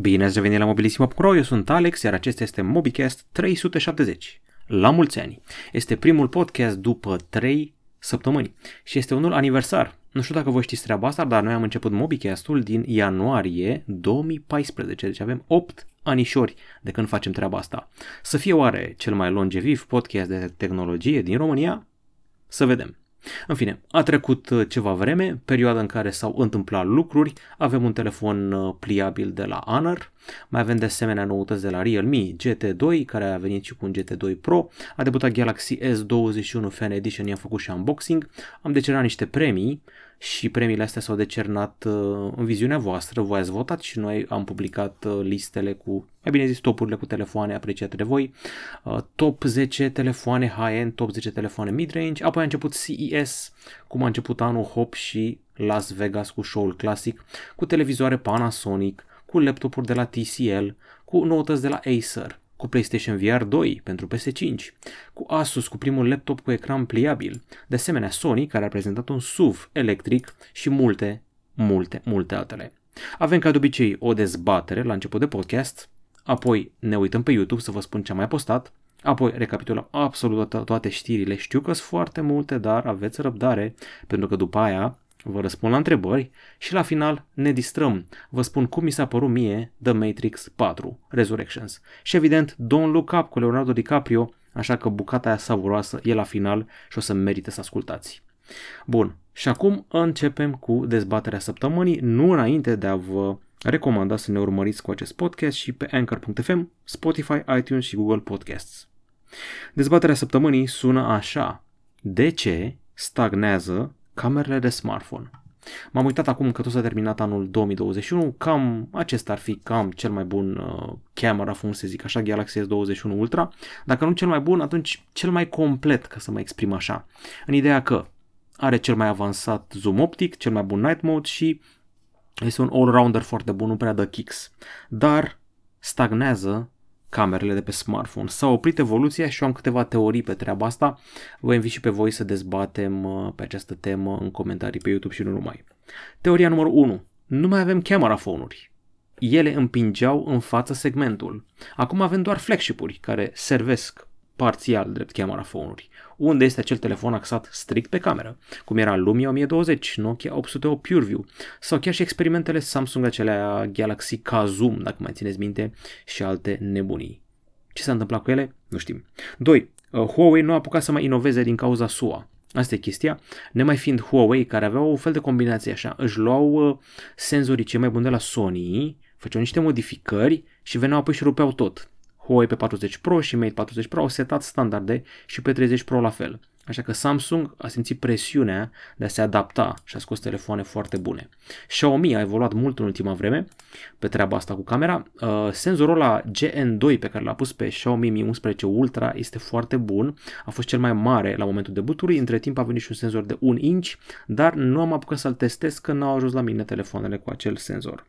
Bine ați revenit la Mobilisimo.ro, eu sunt Alex, iar acesta este MobiCast 370. La mulți ani! Este primul podcast după 3 săptămâni și este unul aniversar. Nu știu dacă voi știți treaba asta, dar noi am început MobiCast-ul din ianuarie 2014, deci avem 8 anișori de când facem treaba asta. Să fie oare cel mai longeviv podcast de tehnologie din România? Să vedem. În fine, a trecut uh, ceva vreme, perioada în care s-au întâmplat lucruri, avem un telefon uh, pliabil de la Honor, mai avem de asemenea noutăți de la Realme GT2, care a venit și cu un GT2 Pro, a debutat Galaxy S21 Fan Edition, i-am făcut și unboxing, am decernat niște premii și premiile astea s-au decernat uh, în viziunea voastră, voi ați votat și noi am publicat listele cu, mai bine zis, topurile cu telefoane apreciate de voi, top 10 telefoane high-end, top 10 telefoane mid-range, apoi a început CES, cum a început anul Hop și Las Vegas cu show-ul clasic, cu televizoare Panasonic, cu laptopuri de la TCL, cu noutăți de la Acer, cu PlayStation VR 2 pentru PS5, cu Asus cu primul laptop cu ecran pliabil, de asemenea Sony care a prezentat un SUV electric și multe, multe, multe altele. Avem ca de obicei o dezbatere la început de podcast, apoi ne uităm pe YouTube să vă spun ce am mai postat, apoi recapitulăm absolut toate știrile. Știu că sunt foarte multe, dar aveți răbdare, pentru că după aia vă răspund la întrebări și la final ne distrăm. Vă spun cum mi s-a părut mie The Matrix 4 Resurrections. Și evident, Don't Look Up cu Leonardo DiCaprio, așa că bucata aia savuroasă e la final și o să merite să ascultați. Bun, și acum începem cu dezbaterea săptămânii, nu înainte de a vă recomanda să ne urmăriți cu acest podcast și pe Anchor.fm, Spotify, iTunes și Google Podcasts. Dezbaterea săptămânii sună așa. De ce stagnează camerele de smartphone. M-am uitat acum că tot s-a terminat anul 2021, cam acesta ar fi cam cel mai bun uh, camera phone, să zic așa, Galaxy S21 Ultra. Dacă nu cel mai bun, atunci cel mai complet, ca să mă exprim așa. În ideea că are cel mai avansat zoom optic, cel mai bun night mode și este un all-rounder foarte bun, nu prea dă kicks. Dar stagnează camerele de pe smartphone. S-a oprit evoluția și eu am câteva teorii pe treaba asta. Vă invit și pe voi să dezbatem uh, pe această temă în comentarii pe YouTube și nu numai. Teoria numărul 1. Nu mai avem camera phone-uri. Ele împingeau în față segmentul. Acum avem doar flagship-uri care servesc parțial drept camera phone-uri unde este acel telefon axat strict pe cameră, cum era Lumia 1020, Nokia 808 PureView sau chiar și experimentele Samsung acelea Galaxy K Zoom, dacă mai țineți minte, și alte nebunii. Ce s-a întâmplat cu ele? Nu știm. 2. Uh, Huawei nu a apucat să mai inoveze din cauza SUA. Asta e chestia. Nemai fiind Huawei, care aveau o fel de combinație așa, își luau uh, senzorii cei mai buni de la Sony, făceau niște modificări și veneau apoi și rupeau tot. Huawei P40 Pro și Mate 40 Pro au setat standarde și pe 30 Pro la fel. Așa că Samsung a simțit presiunea de a se adapta și a scos telefoane foarte bune. Xiaomi a evoluat mult în ultima vreme pe treaba asta cu camera. Uh, senzorul la GN2 pe care l-a pus pe Xiaomi Mi 11 Ultra este foarte bun. A fost cel mai mare la momentul debutului. Între timp a venit și un senzor de 1 inch, dar nu am apucat să-l testez că n-au ajuns la mine telefoanele cu acel senzor.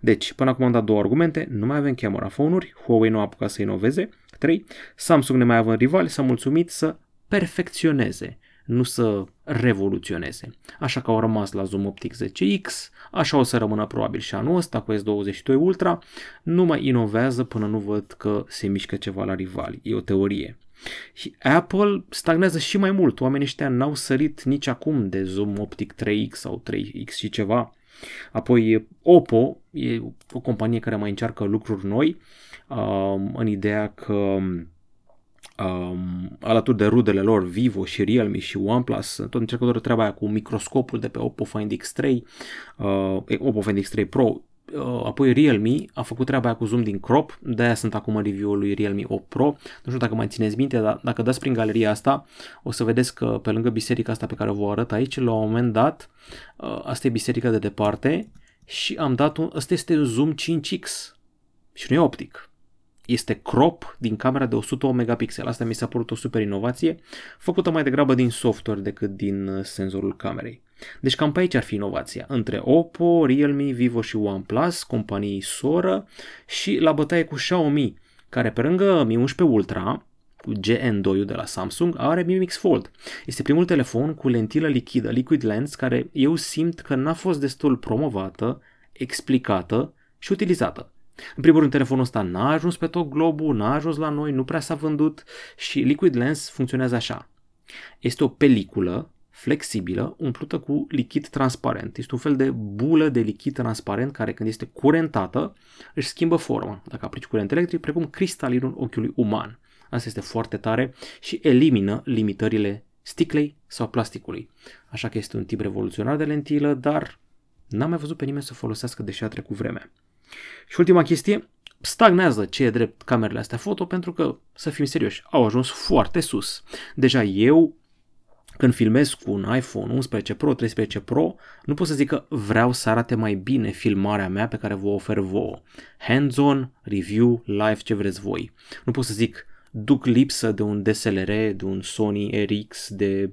Deci, până acum am dat două argumente, nu mai avem camera phone-uri, Huawei nu a apucat să inoveze. 3. Samsung ne mai având rivali s-a mulțumit să perfecționeze, nu să revoluționeze. Așa că au rămas la Zoom Optic 10X, așa o să rămână probabil și anul ăsta cu S22 Ultra, nu mai inovează până nu văd că se mișcă ceva la rivali. E o teorie. Și Apple stagnează și mai mult. Oamenii ăștia n-au sărit nici acum de Zoom Optic 3X sau 3X și ceva. Apoi Oppo e o companie care mai încearcă lucruri noi um, în ideea că um, alături de rudele lor Vivo și Realme și OnePlus, tot încercă doar treaba aia cu microscopul de pe Oppo Find X3, uh, Oppo Find X3 Pro, uh, apoi Realme a făcut treaba aia cu zoom din crop, de aia sunt acum review-ul lui Realme 8 Pro. Nu știu dacă mai țineți minte, dar dacă dați prin galeria asta, o să vedeți că pe lângă biserica asta pe care o vă arăt aici, la un moment dat, uh, asta e biserica de departe și am dat un, ăsta este zoom 5X și nu e optic este crop din camera de 108 megapixel. Asta mi s-a părut o super inovație, făcută mai degrabă din software decât din uh, senzorul camerei. Deci cam pe aici ar fi inovația, între Oppo, Realme, Vivo și OnePlus, companii soră și la bătaie cu Xiaomi, care pe lângă Mi 11 Ultra, cu GN2 de la Samsung, are Mi Mix Fold. Este primul telefon cu lentilă lichidă, liquid lens, care eu simt că n-a fost destul promovată, explicată și utilizată În primul rând, telefonul ăsta n-a ajuns pe tot globul, n-a ajuns la noi, nu prea s-a vândut și Liquid Lens funcționează așa. Este o peliculă flexibilă, umplută cu lichid transparent. Este un fel de bulă de lichid transparent care când este curentată își schimbă forma, dacă aplici curent electric, precum cristalinul ochiului uman. Asta este foarte tare și elimină limitările sticlei sau plasticului. Așa că este un tip revoluționar de lentilă, dar n-am mai văzut pe nimeni să folosească deși a trecut vremea. Și ultima chestie, stagnează ce e drept camerele astea foto pentru că, să fim serioși, au ajuns foarte sus. Deja eu, când filmez cu un iPhone 11 Pro, 13 Pro, nu pot să zic că vreau să arate mai bine filmarea mea pe care vă ofer vouă. Hands-on, review, live, ce vreți voi. Nu pot să zic duc lipsă de un DSLR, de un Sony RX, de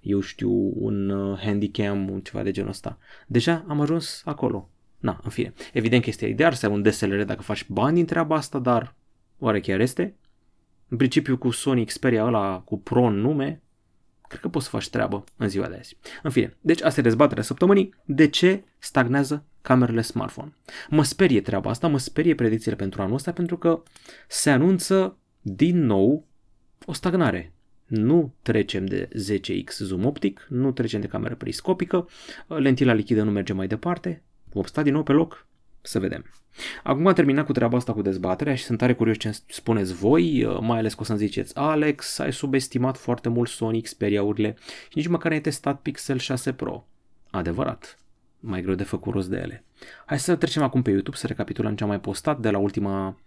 eu știu, un uh, Handycam, un ceva de genul ăsta. Deja am ajuns acolo. Na, în fine. Evident că este ideal să ai un DSLR dacă faci bani din treaba asta, dar oare chiar este? În principiu cu Sony Xperia ăla cu Pro în nume, cred că poți să faci treabă în ziua de azi. În fine, deci asta e dezbaterea săptămânii. De ce stagnează camerele smartphone? Mă sperie treaba asta, mă sperie predicțiile pentru anul ăsta pentru că se anunță din nou o stagnare. Nu trecem de 10x zoom optic, nu trecem de cameră periscopică, lentila lichidă nu merge mai departe, vom sta din nou pe loc să vedem. Acum am terminat cu treaba asta cu dezbaterea și sunt tare curios ce spuneți voi, mai ales că o să-mi ziceți Alex, ai subestimat foarte mult Sony Xperia-urile și nici măcar ai testat Pixel 6 Pro. Adevărat, mai greu de făcut rost de ele. Hai să trecem acum pe YouTube să recapitulăm ce am mai postat de la ultima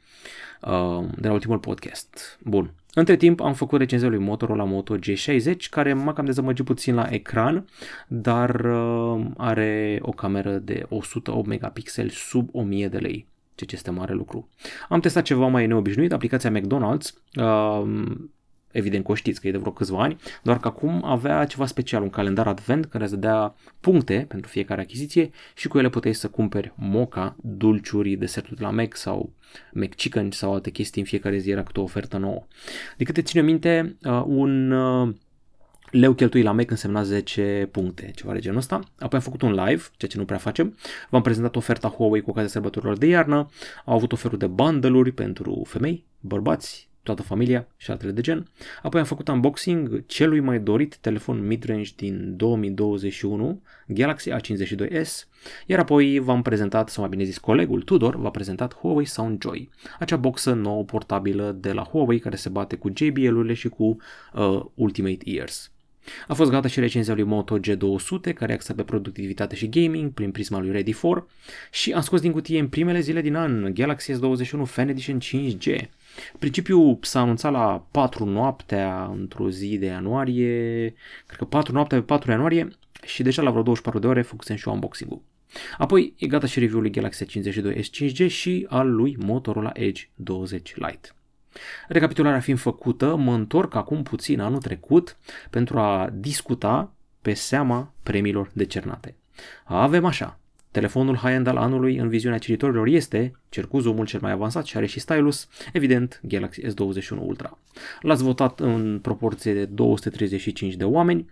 uh, de la ultimul podcast. Bun. Între timp am făcut recenzia lui Motorola Moto G60 care m-a cam dezamăgit puțin la ecran, dar uh, are o cameră de 108 megapixeli sub 1000 de lei ceea ce este mare lucru. Am testat ceva mai neobișnuit, aplicația McDonald's, uh, evident că o știți că e de vreo câțiva ani, doar că acum avea ceva special, un calendar advent care îți dădea puncte pentru fiecare achiziție și cu ele puteai să cumperi moca, dulciuri, deserturi de la Mac sau Mac Chicken sau alte chestii în fiecare zi era câte o ofertă nouă. De câte ține minte, uh, un uh, leu cheltuit la Mac însemna 10 puncte, ceva de genul ăsta. Apoi am făcut un live, ceea ce nu prea facem. V-am prezentat oferta Huawei cu ocazia sărbătorilor de iarnă. Au avut oferul de bundle-uri pentru femei, bărbați, toată familia și altele de gen. Apoi am făcut unboxing celui mai dorit telefon midrange din 2021, Galaxy A52s, iar apoi v-am prezentat, sau mai bine zis colegul Tudor, v-a prezentat Huawei Sound Joy, acea boxă nouă portabilă de la Huawei care se bate cu JBL-urile și cu uh, Ultimate Ears. A fost gata și recenzia lui Moto G200, care axat pe productivitate și gaming prin prisma lui Ready 4 și am scos din cutie în primele zile din an Galaxy S21 Fan Edition 5G. Principiul s-a anunțat la 4 noaptea într-o zi de ianuarie, cred că 4 noaptea pe 4 ianuarie și deja la vreo 24 de ore făcusem și eu unboxing-ul. Apoi e gata și review-ul lui Galaxy 52 S5G și al lui Motorola Edge 20 Lite. Recapitularea fiind făcută, mă întorc acum puțin anul trecut pentru a discuta pe seama premiilor decernate. Avem așa, Telefonul high-end al anului în viziunea cititorilor este, cer cu zoomul cel mai avansat și are și stylus, evident Galaxy S21 Ultra. L-ați votat în proporție de 235 de oameni,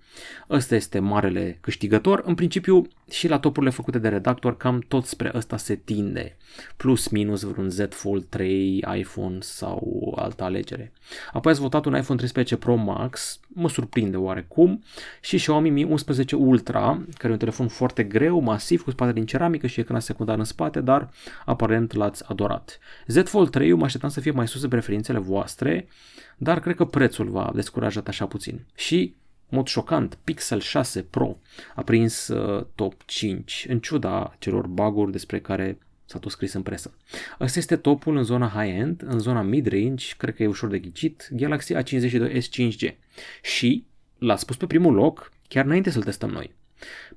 ăsta este marele câștigător, în principiu și la topurile făcute de redactor cam tot spre ăsta se tinde, plus minus vreun Z Fold 3, iPhone sau altă alegere. Apoi ați votat un iPhone 13 Pro Max, mă surprinde oarecum, și Xiaomi Mi 11 Ultra, care e un telefon foarte greu, masiv, cu spate din ceramică și ecran secundar în spate, dar aparent l-ați adorat. Z Fold 3 mă așteptam să fie mai sus de preferințele voastre, dar cred că prețul v-a descurajat așa puțin. Și mod șocant, Pixel 6 Pro a prins uh, top 5, în ciuda celor baguri despre care s-a tot scris în presă. Asta este topul în zona high-end, în zona mid-range, cred că e ușor de ghicit, Galaxy A52s 5G. Și l-a spus pe primul loc, chiar înainte să-l testăm noi.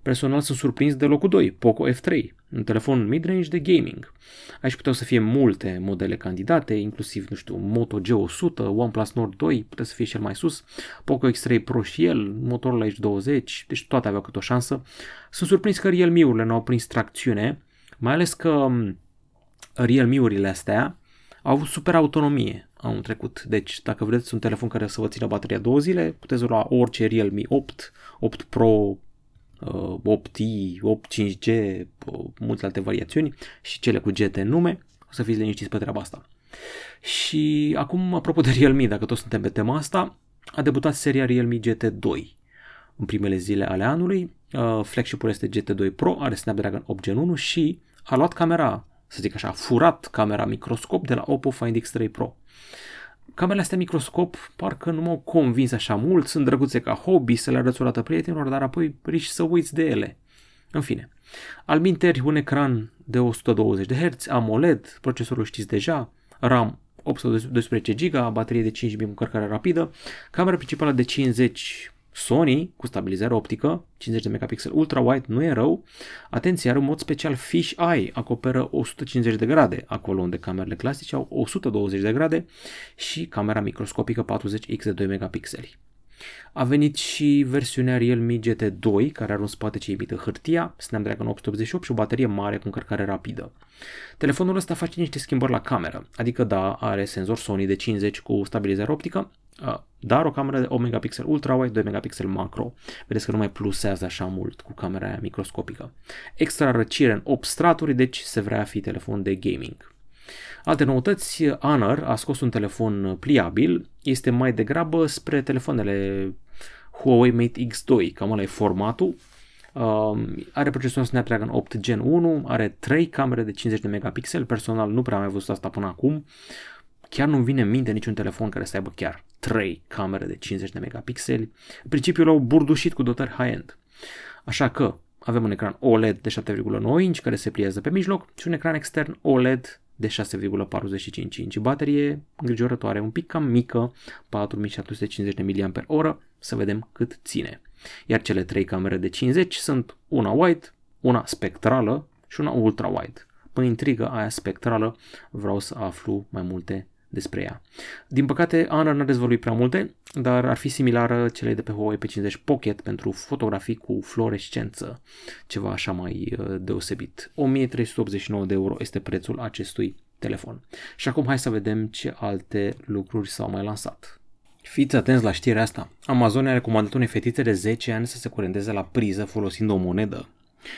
Personal sunt surprins de locul 2, Poco F3, un telefon mid-range de gaming. Aici puteau să fie multe modele candidate, inclusiv, nu știu, Moto G100, OnePlus Nord 2, putea să fie cel mai sus, Poco X3 Pro și el, Motorola H20, deci toate aveau câte o șansă. Sunt surprins că Realme-urile n-au prins tracțiune, mai ales că um, Realme-urile astea au avut super autonomie anul trecut. Deci, dacă vreți un telefon care să vă țină bateria două zile, puteți lua orice Realme 8, 8 Pro, 8i, 8 5G, multe alte variațiuni și cele cu GT în nume. să fiți liniștiți pe treaba asta. Și acum, apropo de Realme, dacă toți suntem pe tema asta, a debutat seria Realme GT2 în primele zile ale anului. Uh, flagship-ul este GT2 Pro, are Snapdragon 8 Gen 1 și a luat camera, să zic așa, a furat camera microscop de la Oppo Find X3 Pro. Camerele astea microscop parcă nu m-au convins așa mult, sunt drăguțe ca hobby să le arăți o dată prietenilor, dar apoi riști să uiți de ele. În fine, al minteri un ecran de 120 de Hz, AMOLED, procesorul știți deja, RAM 812 GB, baterie de 5 cu încărcare rapidă, camera principală de 50 Sony cu stabilizare optică, 50 de megapixel ultra-wide, nu e rău. Atenție, are un mod special Fish Eye, acoperă 150 de grade, acolo unde camerele clasice au 120 de grade și camera microscopică 40x de 2 megapixeli. A venit și versiunea Realme GT2, care are un spate ce imită hârtia, Snapdragon 888 și o baterie mare cu încărcare rapidă. Telefonul ăsta face niște schimbări la cameră, adică da, are senzor Sony de 50 cu stabilizare optică, dar o cameră de 8 megapixel ultra-wide, 2 megapixel macro. Vedeți că nu mai plusează așa mult cu camera aia microscopică. Extra răcire în 8 straturi, deci se vrea fi telefon de gaming. Alte noutăți, Honor a scos un telefon pliabil, este mai degrabă spre telefoanele Huawei Mate X2, cam ăla e formatul. Uh, are procesorul Snapdragon 8 Gen 1, are 3 camere de 50 de megapixel, personal nu prea am mai văzut asta până acum. Chiar nu-mi vine în minte niciun telefon care să aibă chiar 3 camere de 50 de megapixeli. În principiu l-au burdușit cu dotări high-end. Așa că avem un ecran OLED de 7,9 inch care se pliază pe mijloc și un ecran extern OLED de 6,45 inch. Baterie îngrijorătoare, un pic cam mică, 4750 mAh, să vedem cât ține. Iar cele trei camere de 50 sunt una wide, una spectrală și una ultra-wide. Până intrigă aia spectrală vreau să aflu mai multe despre ea. Din păcate, Honor n-a dezvăluit prea multe, dar ar fi similară celei de pe Huawei P50 Pocket pentru fotografii cu fluorescență, ceva așa mai uh, deosebit. 1389 de euro este prețul acestui telefon. Și acum hai să vedem ce alte lucruri s-au mai lansat. Fiți atenți la știrea asta. Amazon a recomandat unei fetițe de 10 ani să se curenteze la priză folosind o monedă.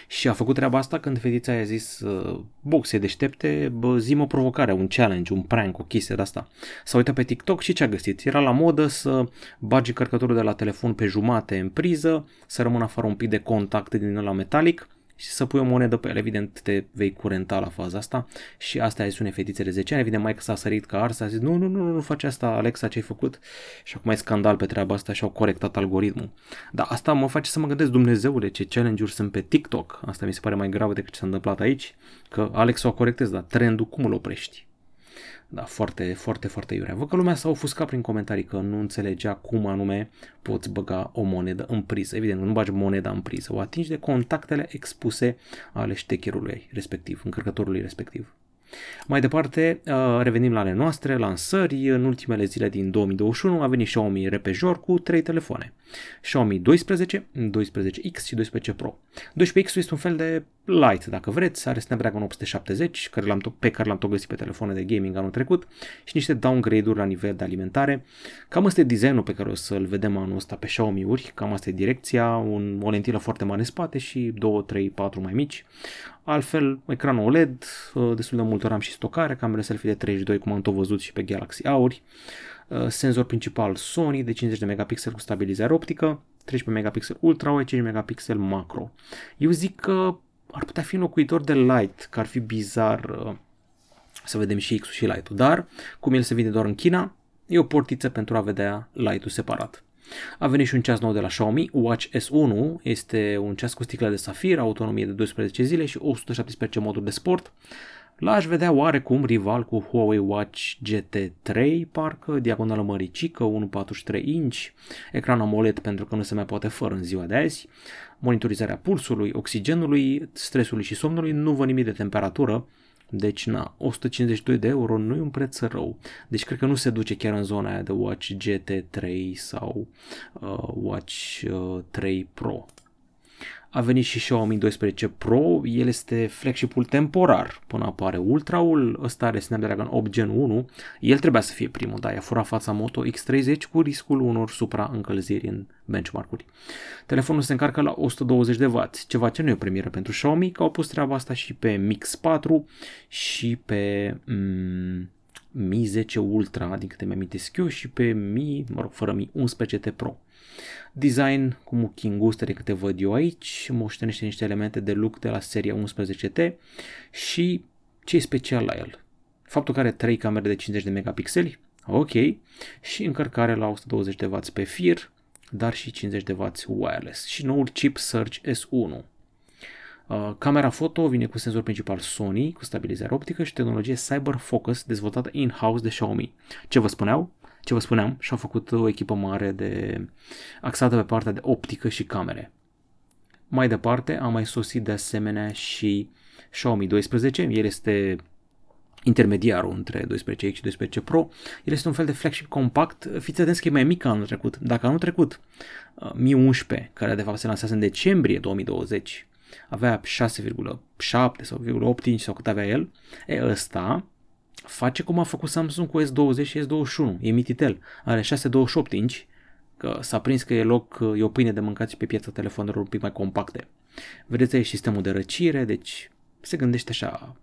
Și a făcut treaba asta când fetița i-a zis uh, boxe deștepte, bă, zi o provocare, un challenge, un prank, o chestie de asta. S-a uitat pe TikTok și ce a găsit? Era la modă să bagi cărcătorul de la telefon pe jumate în priză, să rămână afară un pic de contact din la metalic și să pui o monedă pe el. Evident, te vei curenta la faza asta și asta este un fetițe de 10 ani. Evident, mai că s-a sărit ca ars, a zis nu, nu, nu, nu, nu faci asta, Alexa, ce ai făcut? Și acum e scandal pe treaba asta și au corectat algoritmul. Dar asta mă face să mă gândesc, Dumnezeule, ce challenge-uri sunt pe TikTok. Asta mi se pare mai grav decât ce s-a întâmplat aici, că Alex o corectez, dar trendul cum îl oprești? Da, foarte, foarte, foarte iurea. Văd că lumea s-a ofuscat prin comentarii că nu înțelegea cum anume poți băga o monedă în priză. Evident, nu bagi moneda în priză, o atingi de contactele expuse ale ștecherului respectiv, încărcătorului respectiv. Mai departe, uh, revenim la ale noastre, lansări. În ultimele zile din 2021 a venit Xiaomi Repejor cu trei telefoane. Xiaomi 12, 12X și 12 Pro. 12X este un fel de light, dacă vreți, are Snapdragon 870, care l-am pe care l-am tot găsit pe telefoane de gaming anul trecut și niște downgrade-uri la nivel de alimentare. Cam asta e designul pe care o să-l vedem anul ăsta pe Xiaomi-uri, cam asta e direcția, un, o lentilă foarte mare în spate și 2, 3, 4 mai mici. Altfel, ecranul OLED, uh, destul de mult RAM și stocare, camera selfie de 32, cum am tot văzut și pe Galaxy Auri, uh, senzor principal Sony de 50 de megapixel cu stabilizare optică, 13 megapixel ultra wide, 5 megapixel macro. Eu zic că ar putea fi înlocuitor de Light, că ar fi bizar uh, să vedem și X-ul și Light-ul, dar cum el se vinde doar în China, e o portiță pentru a vedea Light-ul separat. A venit și un ceas nou de la Xiaomi, Watch S1, este un ceas cu sticlă de safir, autonomie de 12 zile și 117 moduri de sport. L-aș vedea oarecum rival cu Huawei Watch GT3, parcă, diagonală măricică, 1.43 inch, ecran AMOLED pentru că nu se mai poate fără în ziua de azi, monitorizarea pulsului, oxigenului, stresului și somnului, nu văd nimic de temperatură, deci, na, 152 de euro nu e un preț rău. Deci, cred că nu se duce chiar în zona aia de Watch GT3 sau uh, Watch uh, 3 Pro. A venit și Xiaomi 12 Pro, el este flagship-ul temporar până apare Ultraul, ăsta are Snapdragon 8 Gen 1, el trebuia să fie primul, dar i-a furat fața Moto X30 cu riscul unor supraîncălziri în benchmark-uri. Telefonul se încarcă la 120 de W, ceva ce nu e o premieră pentru Xiaomi, că au pus treaba asta și pe Mix 4 și pe mm, Mi 10 Ultra, din câte mi-amintesc eu, și pe Mi, mă rog, fără Mi 11T Pro. Design cu muchi înguste de câte văd eu aici, moștenește niște elemente de look de la seria 11T și ce e special la el? Faptul că are 3 camere de 50 de megapixeli, ok, și încărcare la 120 de W pe fir, dar și 50 de W wireless și noul chip Surge S1. Uh, camera foto vine cu senzor principal Sony cu stabilizare optică și tehnologie Cyber Focus dezvoltată in-house de Xiaomi. Ce vă spuneau? Ce vă spuneam, și-au făcut o echipă mare de axată pe partea de optică și camere. Mai departe a mai sosit de asemenea și Xiaomi 12, el este intermediarul între 12X și 12 Pro. El este un fel de flagship compact, fiți atenți că e mai mic ca anul trecut. Dacă anul trecut uh, Mi 11, care de fapt se lansează în decembrie 2020, avea 6,7 sau 0,8 inch sau cât avea el, e ăsta face cum a făcut Samsung cu S20 și S21, e mititel, are 628 inch, că s-a prins că e loc, e o pâine de mâncat și pe piața telefonelor un pic mai compacte. Vedeți aici sistemul de răcire, deci se gândește așa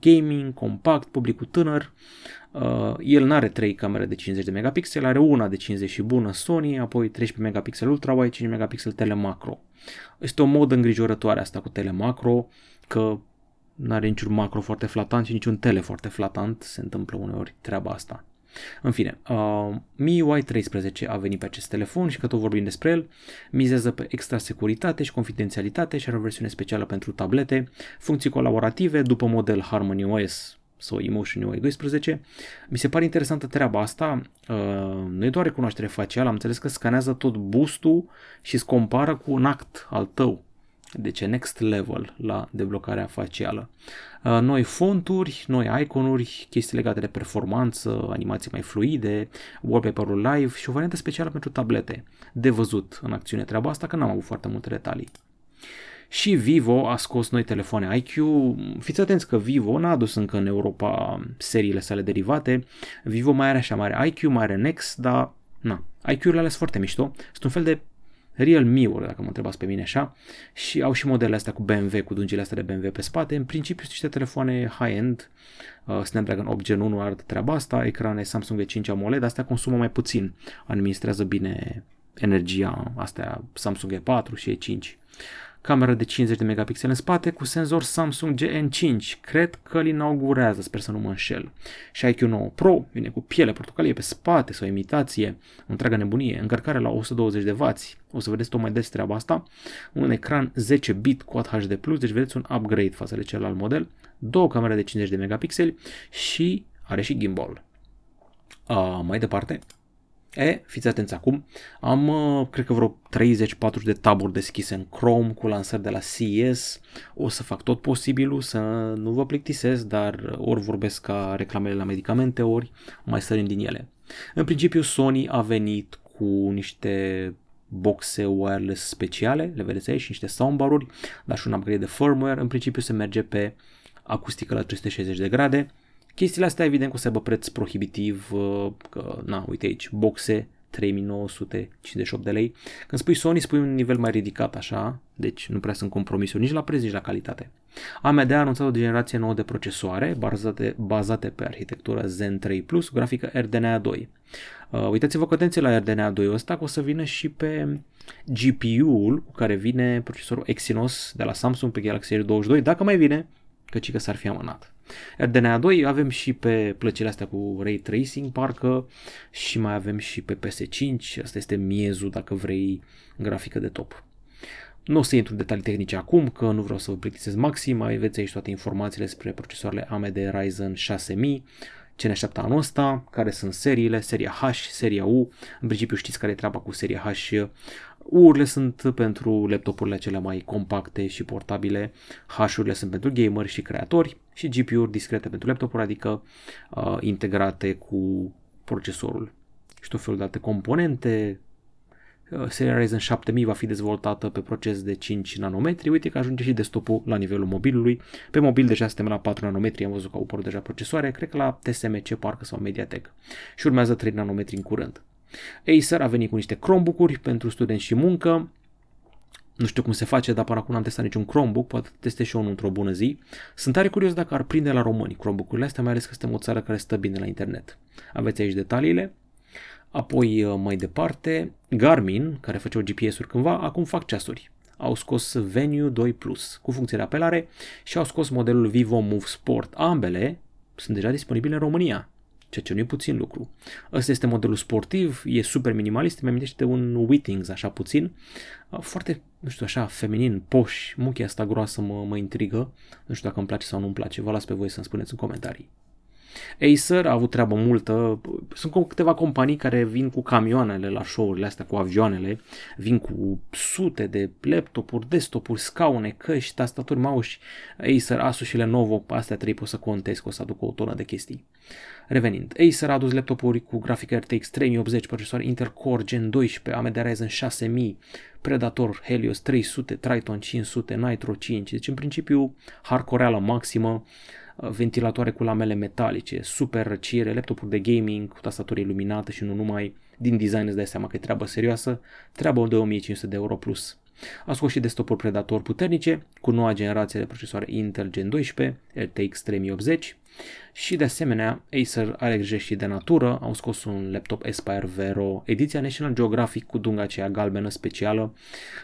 gaming, compact, publicul tânăr. Uh, el nu are 3 camere de 50 de megapixel, are una de 50 și bună Sony, apoi 13 megapixel ultra wide, 5 megapixel telemacro. Este o modă îngrijorătoare asta cu telemacro, că nu are niciun macro foarte flatant și niciun tele foarte flatant, se întâmplă uneori treaba asta. În fine, uh, MIUI 13 a venit pe acest telefon și că tot vorbim despre el, mizează pe extra securitate și confidențialitate și are o versiune specială pentru tablete, funcții colaborative după model Harmony OS sau Emotion UI 12. Mi se pare interesantă treaba asta, uh, nu e doar recunoaștere facială, am înțeles că scanează tot bustul și îți compară cu un act al tău deci next level la deblocarea facială. Uh, noi fonturi, noi iconuri, chestii legate de performanță, animații mai fluide, wallpaper-ul live și o variantă specială pentru tablete. De văzut în acțiune treaba asta, că n-am avut foarte multe detalii. Și Vivo a scos noi telefoane IQ. Fiți atenți că Vivo n-a adus încă în Europa seriile sale derivate. Vivo mai are așa, mai are IQ, mai are Nex, dar na, IQ-urile alea sunt foarte mișto. Sunt un fel de Realme-uri, dacă mă întrebați pe mine așa, și au și modelele astea cu BMW, cu dungile astea de BMW pe spate. În principiu sunt niște telefoane high-end, uh, Snapdragon 8 Gen 1 arată treaba asta, ecrane Samsung V5 AMOLED, astea consumă mai puțin, administrează bine energia, astea Samsung E4 și E5 cameră de 50 de megapixeli în spate cu senzor Samsung GN5. Cred că îl inaugurează, sper să nu mă înșel. Și IQ9 Pro vine cu piele portocalie pe spate sau imitație, o întreagă nebunie, încărcare la 120 de W. O să vedeți tot mai des treaba asta. Un ecran 10 bit Quad HD+, deci vedeți un upgrade față de celălalt model. Două camere de 50 de megapixeli și are și gimbal. Uh, mai departe, E, fiți atenți acum, am, uh, cred că vreo 30-40 de taburi deschise în Chrome cu lansări de la CES. O să fac tot posibilul să nu vă plictisesc, dar ori vorbesc ca reclamele la medicamente, ori mai sărim din ele. În principiu, Sony a venit cu niște boxe wireless speciale, le vedeți aici, și niște soundbar-uri, dar și un upgrade de firmware. În principiu se merge pe acustică la 360 de grade, Chestiile astea evident că o să aibă preț prohibitiv, uh, că, na, uite aici, boxe 3958 de lei. Când spui Sony, spui un nivel mai ridicat așa, deci nu prea sunt compromisuri nici la preț, nici la calitate. AMD a anunțat o generație nouă de procesoare bazate, bazate pe arhitectura Zen 3 Plus, grafică RDNA 2. Uh, uitați-vă cu atenție la RDNA 2 ăsta, că o să vină și pe GPU-ul cu care vine procesorul Exynos de la Samsung pe Galaxy S22, dacă mai vine, căci că s-ar fi amânat. RDNA 2 avem și pe plăcile astea cu Ray Tracing, parcă, și mai avem și pe PS5, asta este miezul dacă vrei grafică de top. Nu o să intru în detalii tehnice acum, că nu vreau să vă plictisesc maxim, mai aveți aici toate informațiile despre procesoarele AMD Ryzen 6000, ce ne așteaptă anul ăsta, care sunt seriile, seria H, seria U, în principiu știți care e treaba cu seria H, U-urile sunt pentru laptopurile cele mai compacte și portabile, H-urile sunt pentru gamer și creatori și GPU-uri discrete pentru laptopuri, adică uh, integrate cu procesorul și tot felul de alte componente, Uh, seria Ryzen 7000 va fi dezvoltată pe proces de 5 nanometri. Uite că ajunge și desktop-ul la nivelul mobilului. Pe mobil deja suntem la 4 nanometri, am văzut că au apărut deja procesoare, cred că la TSMC parcă sau Mediatek. Și urmează 3 nanometri în curând. Acer a venit cu niște Chromebook-uri pentru studenți și muncă. Nu știu cum se face, dar până acum n-am testat niciun Chromebook, poate testez și eu unul într-o bună zi. Sunt tare curios dacă ar prinde la români Chromebook-urile astea, mai ales că suntem o țară care stă bine la internet. Aveți aici detaliile. Apoi, uh, mai departe, Garmin, care făceau GPS-uri cândva, acum fac ceasuri. Au scos Venue 2 Plus cu funcție de apelare și au scos modelul Vivo Move Sport. Ambele sunt deja disponibile în România ceea ce nu e puțin lucru. Ăsta este modelul sportiv, e super minimalist, mi amintește de un Whittings, așa puțin, foarte, nu știu, așa, feminin, poș, muchia asta groasă mă, mă intrigă, nu știu dacă îmi place sau nu îmi place, vă las pe voi să-mi spuneți în comentarii. Acer a avut treabă multă, sunt câteva companii care vin cu camioanele la show-urile astea, cu avioanele, vin cu sute de laptopuri, desktopuri, scaune, căști, tastaturi, mouse, Acer, Asus și Lenovo, astea trei poți să contezi că o să aducă o tonă de chestii. Revenind, Acer a adus laptopuri cu grafică RTX 3080, procesoare Intel Core Gen 12, AMD Ryzen 6000, Predator Helios 300, Triton 500, Nitro 5, deci în principiu hardcore la maximă, ventilatoare cu lamele metalice, super răcire, laptopuri de gaming cu tastatură iluminată și nu numai, din design îți dai seama că e treabă serioasă, treabă de 1500 de euro plus. A scos și desktop-uri Predator puternice, cu noua generație de procesoare Intel Gen 12, RTX 3080 și de asemenea Acer are grijă și de natură, au scos un laptop Aspire Vero, ediția National Geographic cu dunga aceea galbenă specială,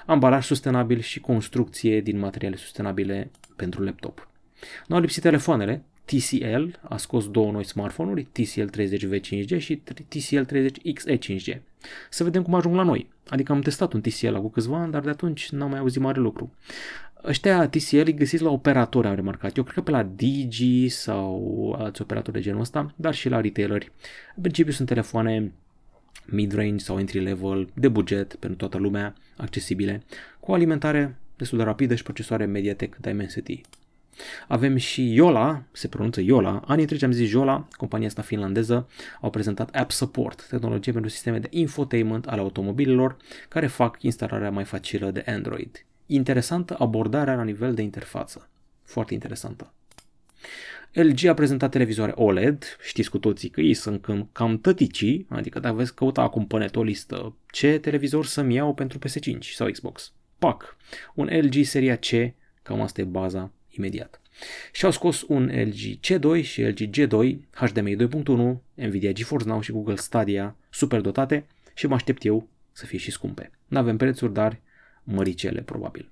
ambalaj sustenabil și construcție din materiale sustenabile pentru laptop. Nu au lipsit telefoanele, TCL a scos două noi smartphone-uri, TCL 30V 5G și TCL 30XE 5G. Să vedem cum ajung la noi. Adică am testat un TCL acum câțiva ani, dar de atunci n-am mai auzit mare lucru. Ăștia TCL îi găsiți la operatori, am remarcat. Eu cred că pe la Digi sau alți operatori de genul ăsta, dar și la retaileri. În principiu sunt telefoane mid-range sau entry-level, de buget pentru toată lumea, accesibile, cu o alimentare destul de rapidă și procesoare Mediatek Dimensity avem și Yola, se pronunță Yola, anii treci am zis Yola, compania asta finlandeză, au prezentat App Support, tehnologie pentru sisteme de infotainment ale automobilelor, care fac instalarea mai facilă de Android. Interesantă abordarea la nivel de interfață. Foarte interesantă. LG a prezentat televizoare OLED, știți cu toții că ei sunt cam tăticii, adică dacă veți căuta acum pe net o listă ce televizor să-mi iau pentru PS5 sau Xbox. PAC, un LG seria C, cam asta e baza imediat. Și au scos un LG C2 și LG G2 HDMI 2.1, Nvidia GeForce Now și Google Stadia super dotate și mă aștept eu să fie și scumpe. Nu avem prețuri, dar măricele probabil.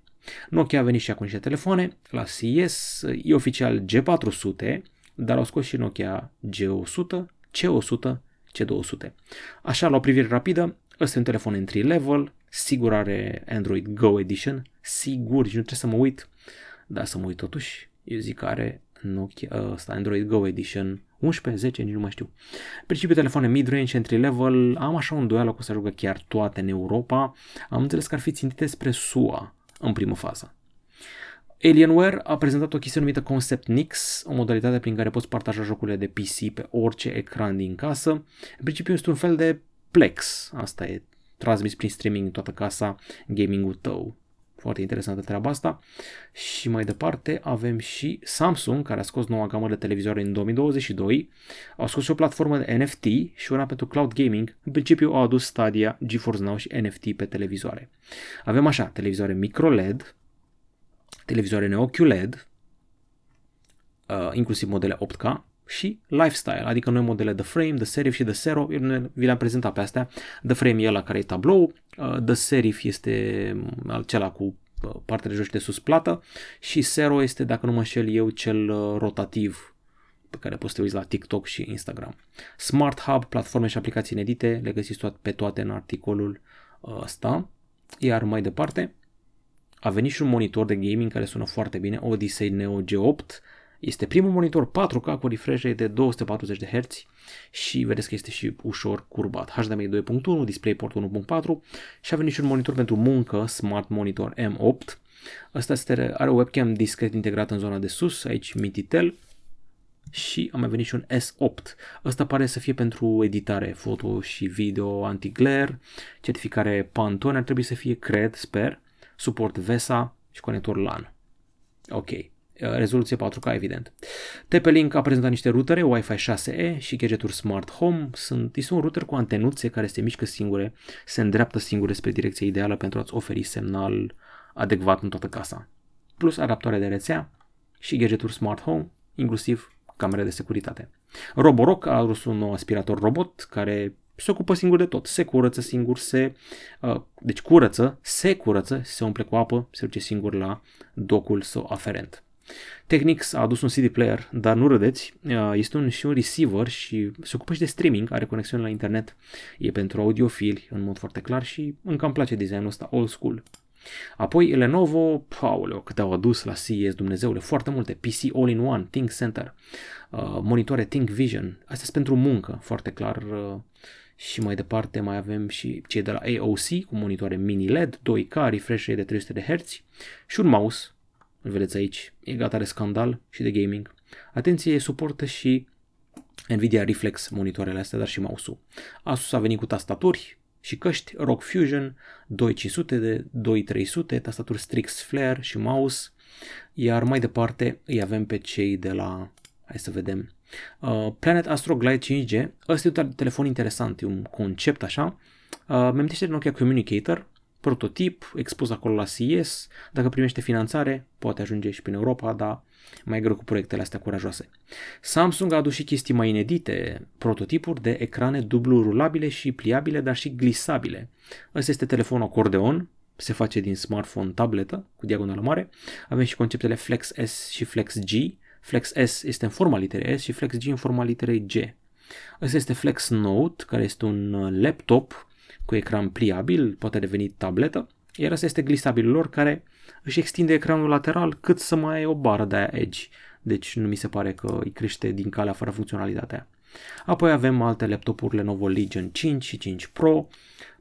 Nokia a venit și acum niște telefoane, la CES e oficial G400, dar au scos și Nokia G100, C100, C200. Așa, la o privire rapidă, ăsta e un telefon entry level, sigur are Android Go Edition, sigur, și nu trebuie să mă uit dar să mă uit totuși, eu zic că are Nokia, ăsta, Android Go Edition 11, 10, nici nu mai știu. În principiu telefoane mid-range, entry-level, am așa un doială că o să ajungă chiar toate în Europa. Am înțeles că ar fi țintite spre SUA în primă fază. Alienware a prezentat o chestie numită Concept Nix, o modalitate prin care poți partaja jocurile de PC pe orice ecran din casă. În principiu este un fel de Plex, asta e transmis prin streaming în toată casa gaming-ul tău. Foarte interesantă treaba asta. Și mai departe avem și Samsung, care a scos noua gamă de televizoare în 2022. Au scos și o platformă de NFT și una pentru cloud gaming. În principiu au adus Stadia, GeForce Now și NFT pe televizoare. Avem așa, televizoare micro-LED, televizoare neo-QLED, uh, inclusiv modele 8K, și lifestyle, adică noi modele The Frame, The Serif și The Zero, vi le-am prezentat pe astea. The Frame e la care e tablou, uh, The Serif este acela cu uh, partea de jos și de sus plată și Zero este, dacă nu mă înșel eu, cel uh, rotativ pe care poți să te uiți la TikTok și Instagram. Smart Hub, platforme și aplicații inedite, le găsiți pe toate în articolul ăsta. Iar mai departe, a venit și un monitor de gaming care sună foarte bine, Odyssey Neo G8, este primul monitor 4K cu refresh rate de 240 de Hz și vedeți că este și ușor curbat. HDMI 2.1, DisplayPort 1.4 și a venit și un monitor pentru muncă, Smart Monitor M8. Asta este, are o webcam discret integrat în zona de sus, aici Mititel. și a mai venit și un S8. Ăsta pare să fie pentru editare foto și video anti-glare, certificare Pantone ar trebui să fie, cred, sper, suport VESA și conector LAN. Ok. Uh, rezoluție 4K, evident. TP-Link a prezentat niște rutere Wi-Fi 6E și gadgeturi Smart Home. Sunt, este un router cu antenuțe care se mișcă singure, se îndreaptă singure spre direcția ideală pentru a-ți oferi semnal adecvat în toată casa. Plus adaptoare de rețea și gadgeturi Smart Home, inclusiv camere de securitate. Roborock a adus un nou aspirator robot care se ocupă singur de tot. Se curăță singur, se, uh, deci curăță, se curăță, se umple cu apă, se duce singur la docul său aferent. Technics a adus un CD player, dar nu râdeți, este un și un receiver și se ocupă și de streaming, are conexiune la internet, e pentru audiofili în mod foarte clar și încă îmi place designul ăsta old school. Apoi Lenovo, pauleo, câte au adus la CES, Dumnezeule, foarte multe, PC All-in-One, Think Center, uh, monitoare Think Vision, astea sunt pentru muncă, foarte clar, uh, și mai departe mai avem și cei de la AOC cu monitoare mini LED, 2K, refresh rate de 300 de Hz și un mouse îl vedeți aici, e gata de scandal și de gaming. Atenție, suportă și Nvidia Reflex monitoarele astea, dar și mouse-ul. Asus a venit cu tastaturi și căști ROG Fusion 2500 de 2300, tastaturi Strix Flare și mouse, iar mai departe îi avem pe cei de la, hai să vedem, uh, Planet Astro Glide 5G. Ăsta e un telefon interesant, e un concept așa. Uh, mi de Nokia Communicator, prototip, expus acolo la CES, dacă primește finanțare, poate ajunge și prin Europa, dar mai greu cu proiectele astea curajoase. Samsung a adus și chestii mai inedite, prototipuri de ecrane dublu rulabile și pliabile, dar și glisabile. Ăsta este telefonul acordeon, se face din smartphone tabletă cu diagonală mare. Avem și conceptele Flex S și Flex G. Flex S este în forma literei S și Flex G în forma literei G. Ăsta este Flex Note, care este un laptop cu ecran pliabil, poate deveni tabletă, iar asta este glisabilul lor care își extinde ecranul lateral cât să mai ai o bară de aia Edge. Deci nu mi se pare că îi crește din calea fără funcționalitatea. Apoi avem alte laptopuri Lenovo Legion 5 și 5 Pro,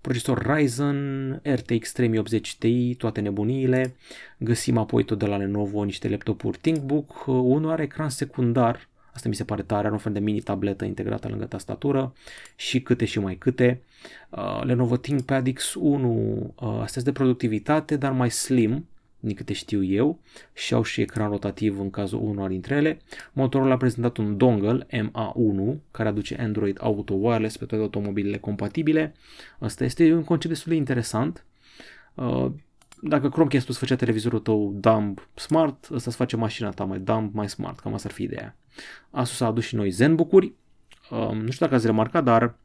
procesor Ryzen, RTX 3080 Ti, toate nebuniile. Găsim apoi tot de la Lenovo niște laptopuri ThinkBook, unul are ecran secundar Asta mi se pare tare, are un fel de mini tabletă integrată lângă tastatură și câte și mai câte. Uh, Lenovo ThinkPad X1, uh, astea de productivitate, dar mai slim, din câte știu eu, și au și ecran rotativ în cazul unul dintre ele. Motorola a prezentat un dongle MA1 care aduce Android Auto Wireless pe toate automobilele compatibile. Asta este un concept destul de interesant. Uh, dacă Chromecast-ul îți făcea televizorul tău dumb smart, ăsta îți face mașina ta mai dumb, mai smart, cam asta ar fi ideea. Asus a adus și noi ZenBook-uri, um, nu știu dacă ați remarcat, dar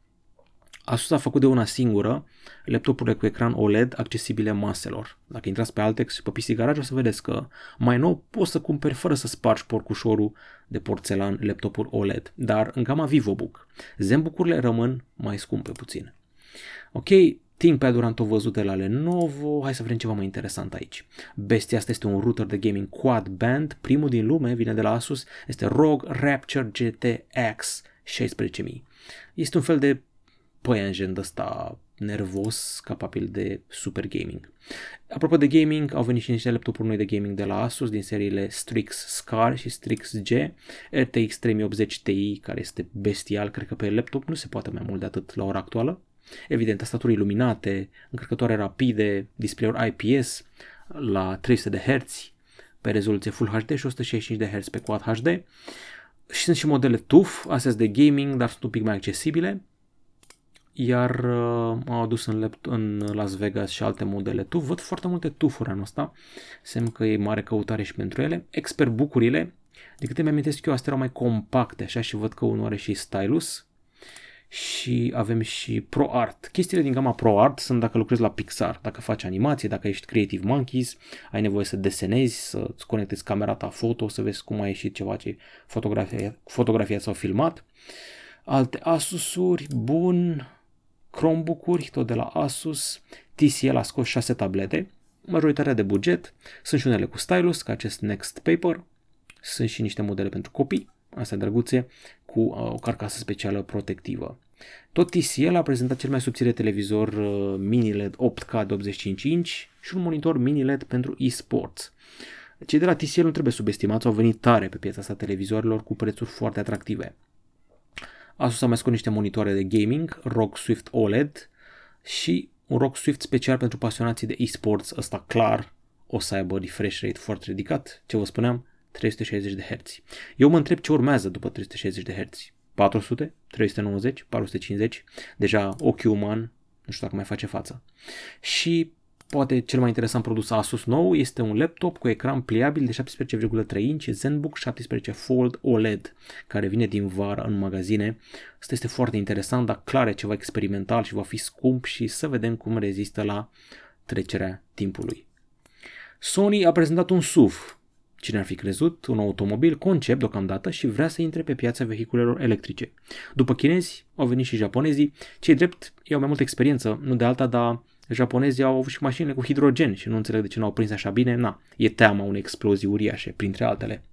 Asus a făcut de una singură laptopurile cu ecran OLED accesibile maselor. Dacă intrați pe Altex și pe PC Garage o să vedeți că mai nou poți să cumperi fără să spargi porcușorul de porțelan laptopuri OLED, dar în gama VivoBook. ZenBook-urile rămân mai scumpe puțin. Ok, ThinkPad-uri am tot văzut de la Lenovo, hai să vedem ceva mai interesant aici. Bestia asta este un router de gaming quad band, primul din lume, vine de la Asus, este ROG Rapture GTX 16000. Este un fel de păianjen de ăsta nervos, capabil de super gaming. Apropo de gaming, au venit și niște laptopuri noi de gaming de la Asus din seriile Strix Scar și Strix G, RTX 3080 Ti, care este bestial, cred că pe laptop nu se poate mai mult de atât la ora actuală. Evident, tastaturi iluminate, încărcătoare rapide, display-uri IPS la 300 de Hz pe rezoluție Full HD și 165 de Hz pe Quad HD. Și sunt și modele TUF, astea de gaming, dar sunt un pic mai accesibile. Iar uh, au adus în, lap- în Las Vegas și alte modele TUF. Văd foarte multe TUF-uri anul ăsta. Semn că e mare căutare și pentru ele. Expert bucurile, de câte mi amintesc eu, astea erau mai compacte, așa, și văd că unul are și stylus și avem și ProArt. Chestiile din gama ProArt sunt dacă lucrezi la Pixar, dacă faci animație, dacă ești Creative Monkeys, ai nevoie să desenezi, să-ți conectezi camera ta foto, să vezi cum a ieșit ceva ce fotografia, fotografia sau filmat. Alte Asusuri, bun, Chromebook-uri, tot de la Asus, TCL a scos 6 tablete, majoritatea de buget, sunt și unele cu stylus, ca acest Next Paper, sunt și niște modele pentru copii, astea drăguțe, cu uh, o carcasă specială protectivă. Tot TCL a prezentat cel mai subțire televizor uh, mini LED 8K de 85 inch și un monitor mini LED pentru eSports. Cei de la TCL nu trebuie subestimați, au venit tare pe piața asta televizoarelor cu prețuri foarte atractive. Asus a mai scos niște monitoare de gaming, ROG Swift OLED și un ROG Swift special pentru pasionații de e-sports, ăsta clar o să aibă refresh rate foarte ridicat, ce vă spuneam, 360 de Hz. Eu mă întreb ce urmează după 360 de Hz. 400, 390, 450, deja ochiul uman, nu știu dacă mai face față. Și poate cel mai interesant produs Asus nou este un laptop cu ecran pliabil de 17,3 inch ZenBook 17 Fold OLED, care vine din vară în magazine. Asta este foarte interesant, dar clar e ceva experimental și va fi scump și să vedem cum rezistă la trecerea timpului. Sony a prezentat un SUV Cine ar fi crezut, un automobil concept deocamdată și vrea să intre pe piața vehiculelor electrice. După chinezi au venit și japonezii, cei drept ei au mai multă experiență, nu de alta, dar japonezii au avut și mașinile cu hidrogen și nu înțeleg de ce nu au prins așa bine, na, e teama unei explozii uriașe, printre altele.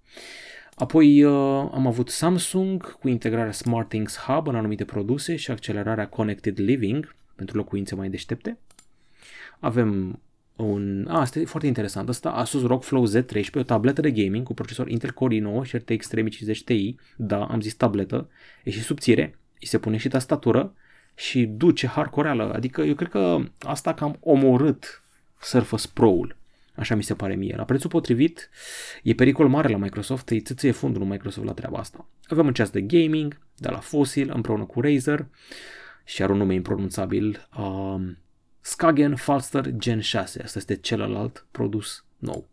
Apoi uh, am avut Samsung cu integrarea SmartThings Hub în anumite produse și accelerarea Connected Living pentru locuințe mai deștepte. Avem un... A, asta e foarte interesant. Asta Asus ROG Flow Z13, o tabletă de gaming cu procesor Intel Core i9 și RTX 3050 Ti. Da, am zis tabletă. E și subțire, îi se pune și tastatură și duce hardcore-ală. Adică eu cred că asta cam omorât Surface Pro-ul. Așa mi se pare mie. La prețul potrivit e pericol mare la Microsoft, îi țâție fundul lui Microsoft la treaba asta. Avem un ceas de gaming de la Fossil împreună cu Razer și are un nume impronunțabil. Um, Skagen Falster Gen 6. Asta este celălalt produs nou.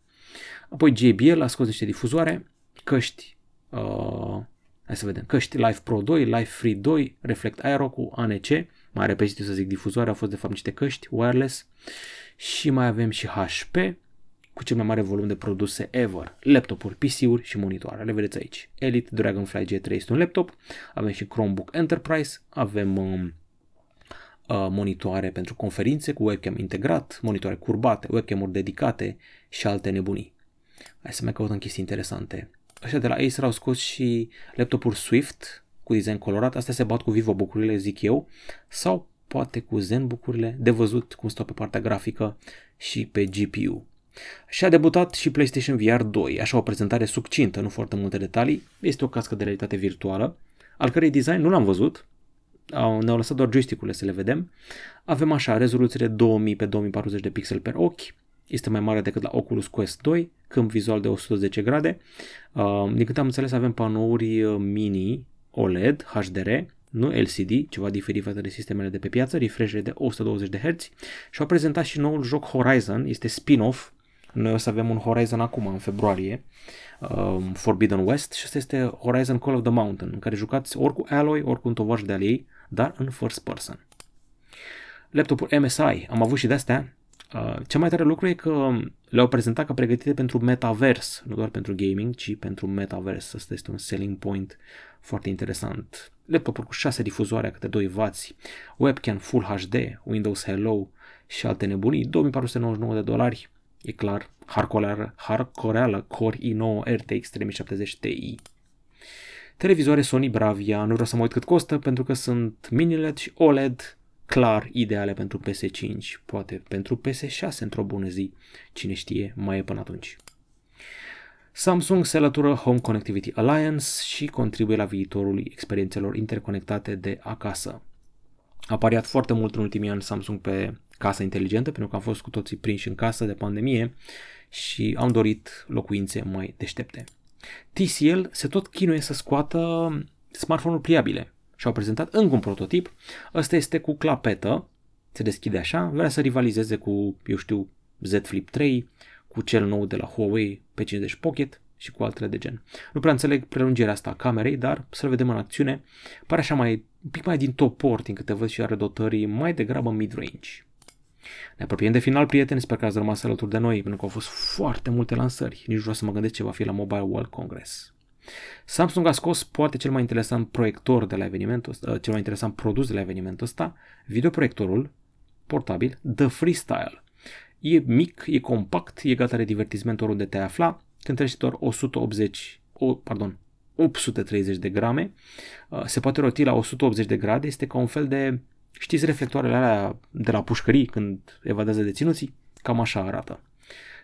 Apoi JBL a scos niște difuzoare, căști, uh, hai să vedem, căști Live Pro 2, Live Free 2, Reflect Aero cu ANC, mai repetitiv să zic difuzoare, au fost de fapt niște căști wireless și mai avem și HP cu cel mai mare volum de produse ever, laptopuri, PC-uri și monitoare. Le vedeți aici. Elite Dragonfly G3 este un laptop, avem și Chromebook Enterprise, avem um, Uh, monitoare pentru conferințe cu webcam integrat, monitoare curbate, webcam-uri dedicate și alte nebunii. Hai să mai căutăm chestii interesante. Așa de la Acer au scos și laptopuri Swift cu design colorat, astea se bat cu Vivo bucurile, zic eu, sau poate cu Zen bucurile, de văzut cum stau pe partea grafică și pe GPU. Și a debutat și PlayStation VR 2, așa o prezentare succintă, nu foarte multe detalii, este o cască de realitate virtuală, al cărei design nu l-am văzut, au, ne-au lăsat doar joystick-urile să le vedem. Avem așa, rezoluție 2000 pe 2040 de pixel per ochi, este mai mare decât la Oculus Quest 2, câmp vizual de 110 grade. Uh, din câte am înțeles avem panouri uh, mini OLED HDR, nu LCD, ceva diferit față de sistemele de pe piață, refresh de 120 de Hz și au prezentat și noul joc Horizon, este spin-off. Noi o să avem un Horizon acum, în februarie, um, Forbidden West și asta este Horizon Call of the Mountain, în care jucați ori cu Alloy, ori cu un tovaș de al ei, dar în first person. Laptopul MSI, am avut și de astea. Uh, cea mai tare lucru e că le-au prezentat ca pregătite pentru metavers, nu doar pentru gaming, ci pentru metavers. Asta este un selling point foarte interesant. Laptopul cu 6 difuzoare câte 2W, webcam Full HD, Windows Hello și alte nebunii, 2499 de dolari, e clar, hardcore Core i9 RTX 3070 Ti. Televizoare Sony Bravia, nu vreau să mă uit cât costă pentru că sunt mini LED și OLED clar ideale pentru PS5, poate pentru PS6 într-o bună zi, cine știe, mai e până atunci. Samsung se alătură Home Connectivity Alliance și contribuie la viitorul experiențelor interconectate de acasă. A pariat foarte mult în ultimii ani Samsung pe casa inteligentă, pentru că am fost cu toții prinși în casă de pandemie și am dorit locuințe mai deștepte. TCL se tot chinuie să scoată smartphone-uri pliabile și au prezentat încă un prototip. Ăsta este cu clapetă, se deschide așa, vrea să rivalizeze cu, eu știu, Z Flip 3, cu cel nou de la Huawei P50 Pocket și cu altele de gen. Nu prea înțeleg prelungirea asta a camerei, dar să-l vedem în acțiune. Pare așa mai, un pic mai din top port, din câte văd și are dotării mai degrabă mid-range. Ne apropiem de final, prieteni, sper că ați rămas alături de noi, pentru că au fost foarte multe lansări. Nici vreau să mă gândesc ce va fi la Mobile World Congress. Samsung a scos poate cel mai interesant proiector de la evenimentul ăsta, cel mai interesant produs de la evenimentul ăsta, videoproiectorul portabil The Freestyle. E mic, e compact, e gata de divertisment oriunde te afla, cântărește doar 180, o, pardon, 830 de grame, uh, se poate roti la 180 de grade, este ca un fel de Știți reflectoarele alea de la pușcării când evadează deținuții? Cam așa arată.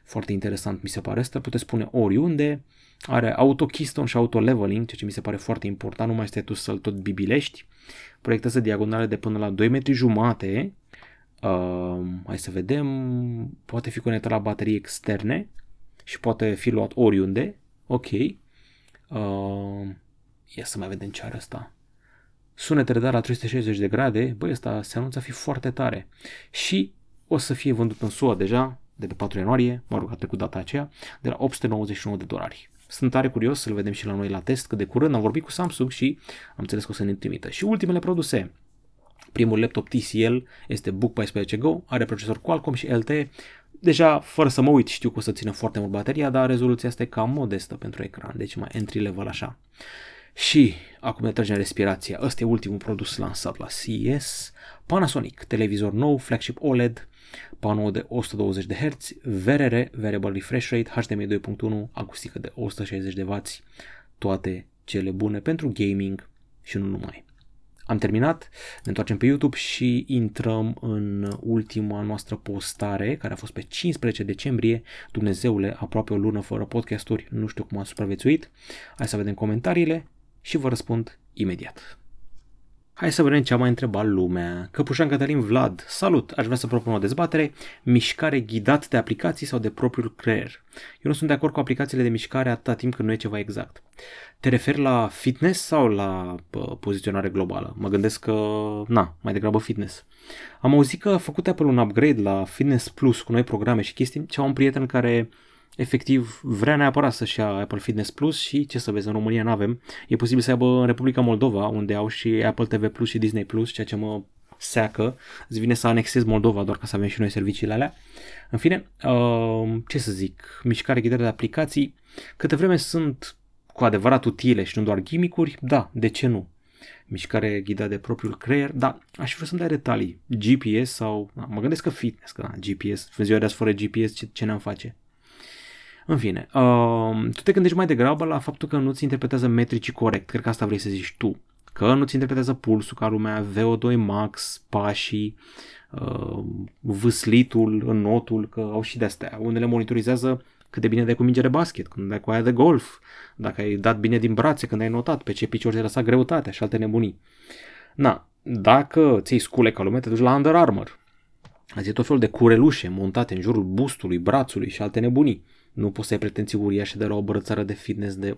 Foarte interesant mi se pare asta, puteți pune oriunde, are auto keystone și auto leveling, ceea ce mi se pare foarte important, nu mai stai tu să-l tot bibilești. Proiectează diagonale de până la 2 metri jumate. Uh, hai să vedem, poate fi conectat la baterii externe și poate fi luat oriunde. Ok. Uh, ia să mai vedem ce are asta. Sunetele de la 360 de grade, băi, ăsta se anunță a fi foarte tare. Și o să fie vândut în SUA deja, de pe 4 ianuarie, mă rog, a trecut data aceea, de la 899 de dolari. Sunt tare curios să-l vedem și la noi la test, că de curând am vorbit cu Samsung și am înțeles că o să ne trimită. Și ultimele produse. Primul laptop TCL este Book 14 Go, are procesor Qualcomm și LTE. Deja, fără să mă uit, știu că o să țină foarte mult bateria, dar rezoluția este cam modestă pentru ecran, deci mai entry level așa. Și acum ne tragem respirația. Ăsta e ultimul produs lansat la CES. Panasonic, televizor nou, flagship OLED, panou de 120 de Hz, VRR, Variable Refresh Rate, HDMI 2.1, acustică de 160 de W, toate cele bune pentru gaming și nu numai. Am terminat, ne întoarcem pe YouTube și intrăm în ultima noastră postare, care a fost pe 15 decembrie. Dumnezeule, aproape o lună fără podcasturi, nu știu cum a supraviețuit. Hai să vedem comentariile și vă răspund imediat. Hai să vedem ce a mai întrebat lumea. Căpușan Cătălin Vlad, salut! Aș vrea să propun o dezbatere, mișcare ghidat de aplicații sau de propriul creier. Eu nu sunt de acord cu aplicațiile de mișcare atâta timp când nu e ceva exact. Te referi la fitness sau la pă, poziționare globală? Mă gândesc că, na, mai degrabă fitness. Am auzit că a făcut Apple un upgrade la Fitness Plus cu noi programe și chestii. Ce am un prieten care efectiv vrea neapărat să-și ia Apple Fitness Plus și ce să vezi, în România nu avem. E posibil să aibă în Republica Moldova, unde au și Apple TV Plus și Disney Plus, ceea ce mă seacă. Îți vine să anexez Moldova doar ca să avem și noi serviciile alea. În fine, uh, ce să zic, mișcare ghidare de aplicații, câte vreme sunt cu adevărat utile și nu doar gimmick da, de ce nu? Mișcare ghidată de propriul creier, da, aș vrea să-mi dai detalii. GPS sau, da, mă gândesc că fitness, că da, GPS, în ziua de azi fără GPS ce, ce ne-am face? În fine, uh, tu te gândești mai degrabă la faptul că nu-ți interpretează metricii corect. Cred că asta vrei să zici tu. Că nu-ți interpretează pulsul ca lumea, VO2 max, pașii, uh, vâslitul în notul, că au și de-astea. Unele monitorizează cât de bine dai cu minge de basket, când dai cu aia de golf, dacă ai dat bine din brațe, când ai notat, pe ce picior ți-ai lăsat greutatea și alte nebunii. Na, dacă ți-ai scule ca lumea, te duci la Under Armour. Azi e tot felul de curelușe montate în jurul bustului, brațului și alte nebunii. Nu poți să ai pretenții uriașe de la o brățară de fitness de 100-200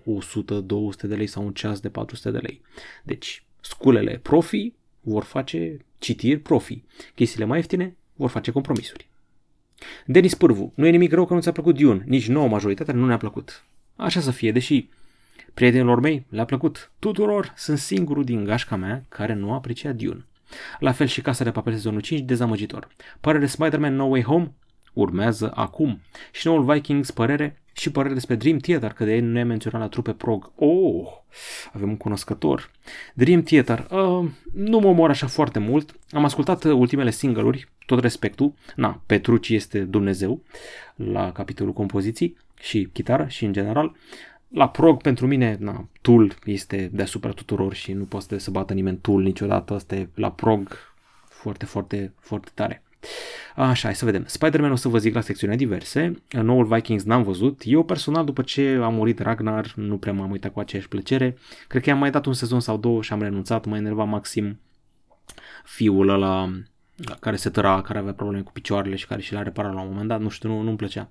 de lei sau un ceas de 400 de lei. Deci, sculele profi vor face citiri profi. Chestiile mai ieftine vor face compromisuri. Denis Pârvu, nu e nimic rău că nu ți-a plăcut Dune, nici nouă majoritatea nu ne-a plăcut. Așa să fie, deși prietenilor mei le-a plăcut. Tuturor sunt singurul din gașca mea care nu aprecia Dune. La fel și Casa de Papel sezonul 5, dezamăgitor. Pare de Spider-Man No Way Home? Urmează acum. Și noul Vikings părere și părere despre Dream Theater, că de ei nu ne menționat la trupe prog. Oh, avem un cunoscător. Dream Theater, uh, nu mă omor așa foarte mult. Am ascultat ultimele single-uri, tot respectul. Na, Petruci este Dumnezeu la capitolul compoziții și chitară și în general. La prog pentru mine, na, Tool este deasupra tuturor și nu poate să bată nimeni Tool niciodată. Asta e la prog foarte, foarte, foarte tare. Așa, hai să vedem. Spider-Man o să vă zic la secțiunea diverse. Noul Vikings n-am văzut. Eu personal, după ce a murit Ragnar, nu prea m-am uitat cu aceeași plăcere. Cred că i-am mai dat un sezon sau două și am renunțat. Mă enerva maxim fiul ăla care se tăra, care avea probleme cu picioarele și care și le-a reparat la un moment dat. Nu știu, nu, nu-mi plăcea.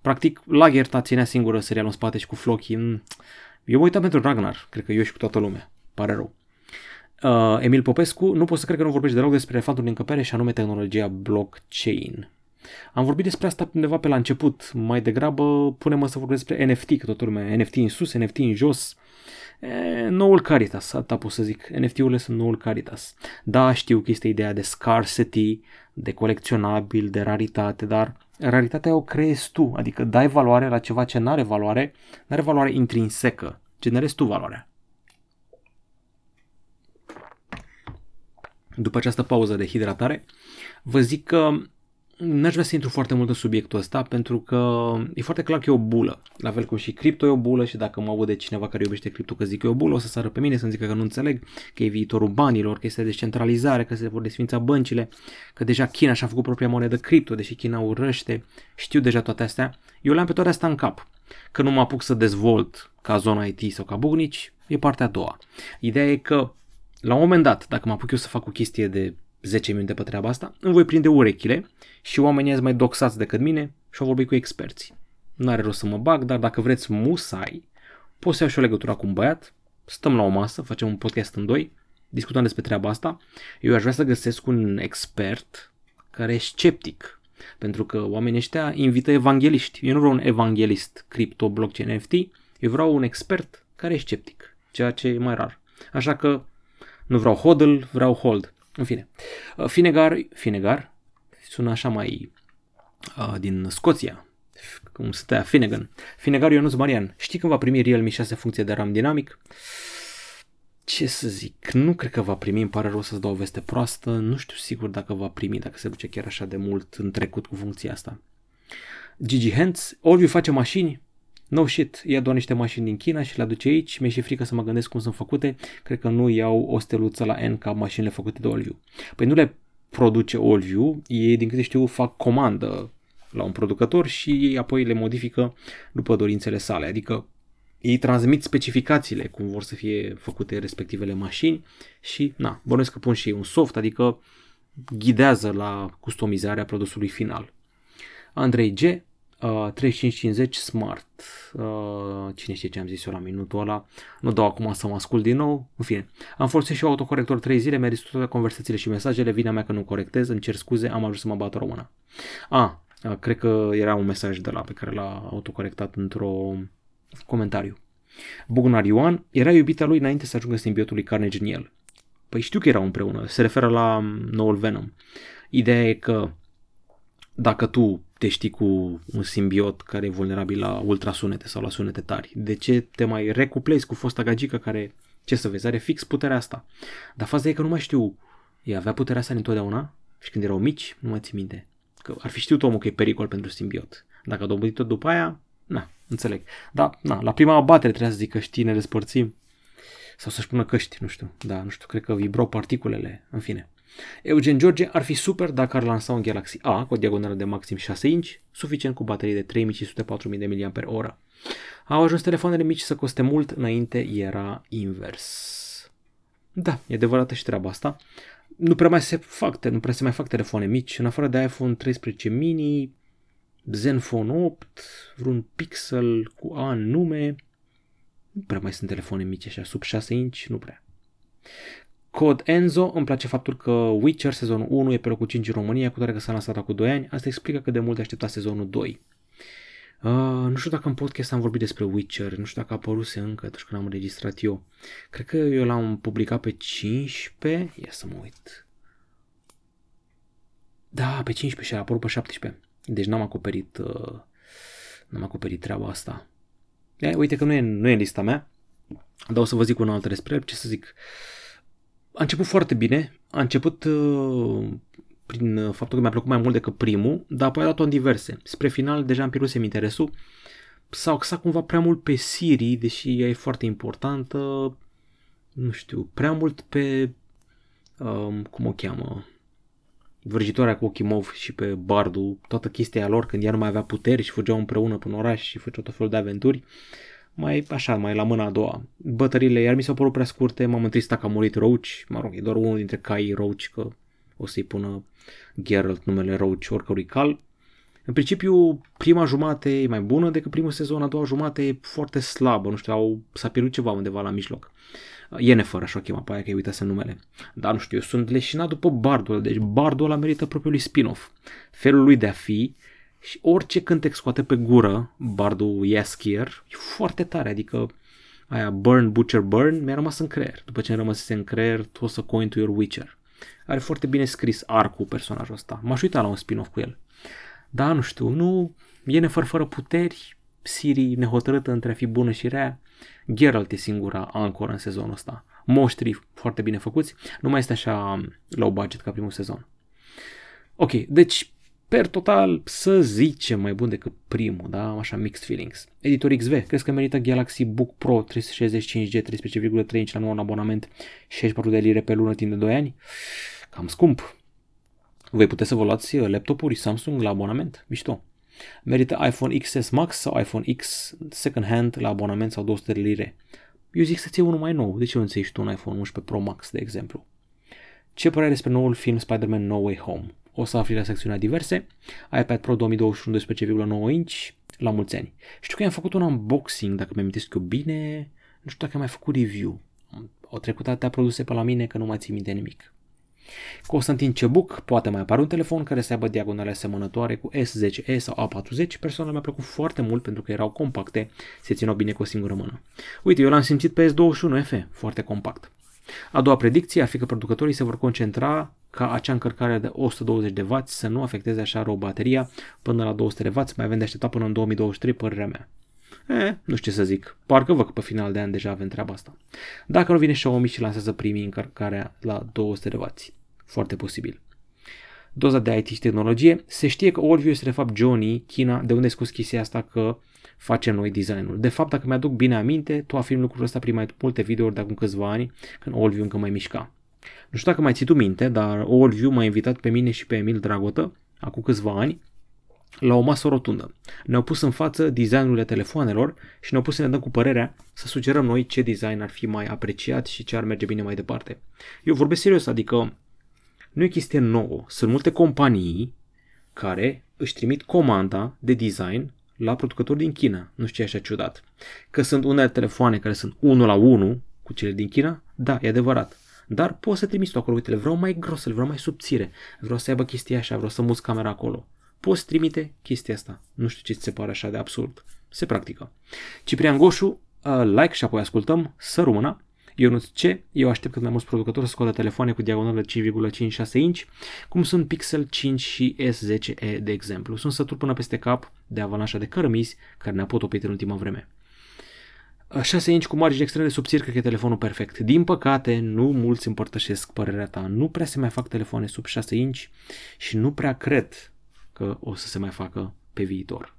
Practic, Lagerta ținea singură serialul în spate și cu Floki. Eu mă uitam pentru Ragnar, cred că eu și cu toată lumea. Pare rău. Uh, Emil Popescu, nu pot să cred că nu vorbești deloc despre elefantul din încăpere și anume tehnologia blockchain. Am vorbit despre asta undeva pe la început, mai degrabă punem să vorbesc despre NFT, că toată lumea NFT în sus, NFT în jos. E, noul Caritas, atâta pot să zic. NFT-urile sunt noul Caritas. Da, știu că este ideea de scarcity, de colecționabil, de raritate, dar raritatea o creezi tu, adică dai valoare la ceva ce nu are valoare, nu are valoare intrinsecă, generezi tu valoarea. După această pauză de hidratare, vă zic că n-aș vrea să intru foarte mult în subiectul ăsta pentru că e foarte clar că e o bulă. La fel cum și cripto e o bulă și dacă mă aude cineva care iubește cripto că zic că e o bulă, o să sară pe mine să-mi zică că nu înțeleg, că e viitorul banilor, că este descentralizare, că se vor desfința băncile, că deja China și-a făcut propria monedă cripto, deși China urăște, știu deja toate astea. Eu le-am pe toate astea în cap. Că nu mă apuc să dezvolt ca zona IT sau ca bugnici, e partea a doua. Ideea e că la un moment dat, dacă mă apuc eu să fac o chestie de 10 minute pe treaba asta, îmi voi prinde urechile și oamenii sunt mai doxați decât mine și au vorbit cu experți. Nu are rost să mă bag, dar dacă vreți musai, pot să iau și o legătură cu un băiat, stăm la o masă, facem un podcast în doi, discutăm despre treaba asta. Eu aș vrea să găsesc un expert care e sceptic, pentru că oamenii ăștia invită evangeliști. Eu nu vreau un evanghelist cripto, blockchain, NFT, eu vreau un expert care e sceptic, ceea ce e mai rar. Așa că nu vreau hodl, vreau hold. În fine. Uh, Finegar, Finegar, sună așa mai uh, din Scoția, cum stătea Finnegan. Finegar Ionuț Marian, știi când va primi Realme 6 funcție de RAM dinamic? Ce să zic, nu cred că va primi, îmi pare rău să-ți dau o veste proastă, nu știu sigur dacă va primi, dacă se duce chiar așa de mult în trecut cu funcția asta. Gigi Hens, Olviu face mașini? No shit, ia doar niște mașini din China și le aduce aici, mi-e și frică să mă gândesc cum sunt făcute, cred că nu iau o steluță la N ca mașinile făcute de Olviu. Păi nu le produce Olviu, ei din câte știu fac comandă la un producător și ei apoi le modifică după dorințele sale, adică ei transmit specificațiile cum vor să fie făcute respectivele mașini și, na, bănuiesc că pun și ei un soft, adică ghidează la customizarea produsului final. Andrei G. Uh, 3550 Smart. Uh, cine știe ce am zis eu la minutul ăla. Nu dau acum să mă ascult din nou. În fine. Am folosit și eu autocorector 3 zile, mi-a distrus toate conversațiile și mesajele. Vina mea că nu corectez, îmi cer scuze, am ajuns să mă bat română. A, uh, cred că era un mesaj de la pe care l-a autocorectat într-o comentariu. Bugnar Ioan era iubita lui înainte să ajungă simbiotul lui Carnage în el. Păi știu că erau împreună, se referă la noul Venom. Ideea e că dacă tu te știi cu un simbiot care e vulnerabil la ultrasunete sau la sunete tari, de ce te mai recuplezi cu fosta gagică care, ce să vezi, are fix puterea asta. Dar faza e că nu mai știu, ea avea puterea asta întotdeauna și când erau mici, nu mai ții minte. Că ar fi știut omul că e pericol pentru simbiot. Dacă a dobândit-o după aia, na, înțeleg. Dar, na, la prima abatere trebuia să zic că știi, ne despărțim. Sau să-și pună căști, nu știu. Da, nu știu, cred că vibrau particulele, în fine. Eugen George ar fi super dacă ar lansa un Galaxy A cu o diagonală de maxim 6 inch, suficient cu baterii de 3500-4000 de mAh. Au ajuns telefoanele mici să coste mult, înainte era invers. Da, e adevărată și treaba asta. Nu prea mai se fac, nu prea se mai fac telefoane mici, în afară de iPhone 13 mini, Zenfone 8, vreun Pixel cu A în nume, nu prea mai sunt telefoane mici așa, sub 6 inch, nu prea. Cod Enzo, îmi place faptul că Witcher sezonul 1 e pe locul 5 în România, cu toate că s-a lansat cu 2 ani. Asta explică cât de mult aștepta sezonul 2. Uh, nu știu dacă în podcast am vorbit despre Witcher, nu știu dacă a apăruse încă atunci când am înregistrat eu. Cred că eu l-am publicat pe 15, ia să mă uit. Da, pe 15 și a apărut pe 17. Deci n-am acoperit, uh, n-am acoperit treaba asta. E, uite că nu e, nu e lista mea, dar o să vă zic un alt despre el, ce să zic. Uh, a început foarte bine, a început uh, prin uh, faptul că mi-a plăcut mai mult decât primul, dar apoi a dat-o în diverse. Spre final deja am pierdut interesul. S-a axat cumva prea mult pe Siri, deși ea e foarte importantă, nu știu, prea mult pe, um, cum o cheamă, vrăjitoarea cu ochii mov și pe Bardu, toată chestia lor când ea nu mai avea puteri și fugeau împreună până oraș și făceau tot felul de aventuri. Uh, mai așa, mai la mâna a doua. Bătările iar mi s-au părut prea scurte, m-am întristat că a murit Roach, mă rog, e doar unul dintre caii Roach, că o să-i pună Geralt numele Roach oricărui cal. În principiu, prima jumate e mai bună decât primul sezon, a doua jumate e foarte slabă, nu știu, au, s-a pierdut ceva undeva la mijloc. Yennefer, așa o chema pe aia, că uitase numele. Dar nu știu, eu sunt leșinat după Bardul, deci Bardul ăla merită propriului spin-off. Felul lui de a fi, și orice cântec scoate pe gură bardul Yaskier e foarte tare, adică aia Burn, Butcher, Burn mi-a rămas în creier. După ce mi-a rămas în creier, o să coin to your Witcher. Are foarte bine scris arcul personajul ăsta. M-aș uita la un spin-off cu el. Da, nu știu, nu e nefăr fără puteri, Siri nehotărâtă între a fi bună și rea, Geralt e singura ancoră în sezonul ăsta. Moștri foarte bine făcuți, nu mai este așa low budget ca primul sezon. Ok, deci Per total, să zicem mai bun decât primul, da? Așa mixed feelings. Editor XV, crezi că merită Galaxy Book Pro 365G 13,3 inch la nou un abonament 64 de lire pe lună timp de 2 ani? Cam scump. Voi puteți să vă luați laptopuri Samsung la abonament? Mișto. Merită iPhone XS Max sau iPhone X second hand la abonament sau 200 de lire? Eu zic să-ți iei unul mai nou. De ce nu ți tu un iPhone 11 Pro Max, de exemplu? Ce părere despre noul film Spider-Man No Way Home? O să afli la secțiunea diverse. iPad Pro 2021 12,9 inch la mulți ani. Știu că am făcut un unboxing, dacă mi-am eu bine. Nu știu dacă am mai făcut review. Au trecut atâtea produse pe la mine că nu mai țin minte nimic. Constantin Cebuc poate mai apare un telefon care să aibă diagonale asemănătoare cu S10e sau A40. Personal mi-a plăcut foarte mult pentru că erau compacte, se țineau bine cu o singură mână. Uite, eu l-am simțit pe S21FE, foarte compact. A doua predicție ar fi că producătorii se vor concentra ca acea încărcare de 120 de W să nu afecteze așa rău bateria până la 200 de W, mai avem de așteptat până în 2023, părerea mea. E, nu știu ce să zic. Parcă văd că pe final de an deja avem treaba asta. Dacă nu vine Xiaomi și lansează primii încărcarea la 200 de W. Foarte posibil. Doza de IT și tehnologie. Se știe că Allview este de fapt Johnny, China, de unde ai scos chestia asta că face noi designul. De fapt, dacă mi-aduc bine aminte, tu afirmi lucrul ăsta prin mai multe videouri de acum câțiva ani, când Allview încă mai mișca. Nu știu dacă mai ții tu minte, dar Allview m-a invitat pe mine și pe Emil Dragotă, acum câțiva ani, la o masă rotundă. Ne-au pus în față designurile telefoanelor și ne-au pus să ne dăm cu părerea să sugerăm noi ce design ar fi mai apreciat și ce ar merge bine mai departe. Eu vorbesc serios, adică nu e chestie nouă. Sunt multe companii care își trimit comanda de design la producători din China. Nu știu ce e așa ciudat. Că sunt unele telefoane care sunt 1 la 1 cu cele din China, da, e adevărat. Dar poți să trimiți tu acolo, uite, le vreau mai gros, le vreau mai subțire, vreau să aibă chestia așa, vreau să muți camera acolo. Poți trimite chestia asta. Nu știu ce ți se pare așa de absurd. Se practică. Ciprian Goșu, uh, like și apoi ascultăm, să rămână. Ionuț C. Eu aștept cât mai mulți producători să scoată telefoane cu diagonală 5,56 inch, cum sunt Pixel 5 și S10e, de exemplu. Sunt sătur până peste cap de avalanșa de cărămizi care ne-a potopit în ultima vreme. 6 inch cu margini extrem de subțiri, cred că e telefonul perfect. Din păcate, nu mulți împărtășesc părerea ta. Nu prea se mai fac telefoane sub 6 inch și nu prea cred că o să se mai facă pe viitor.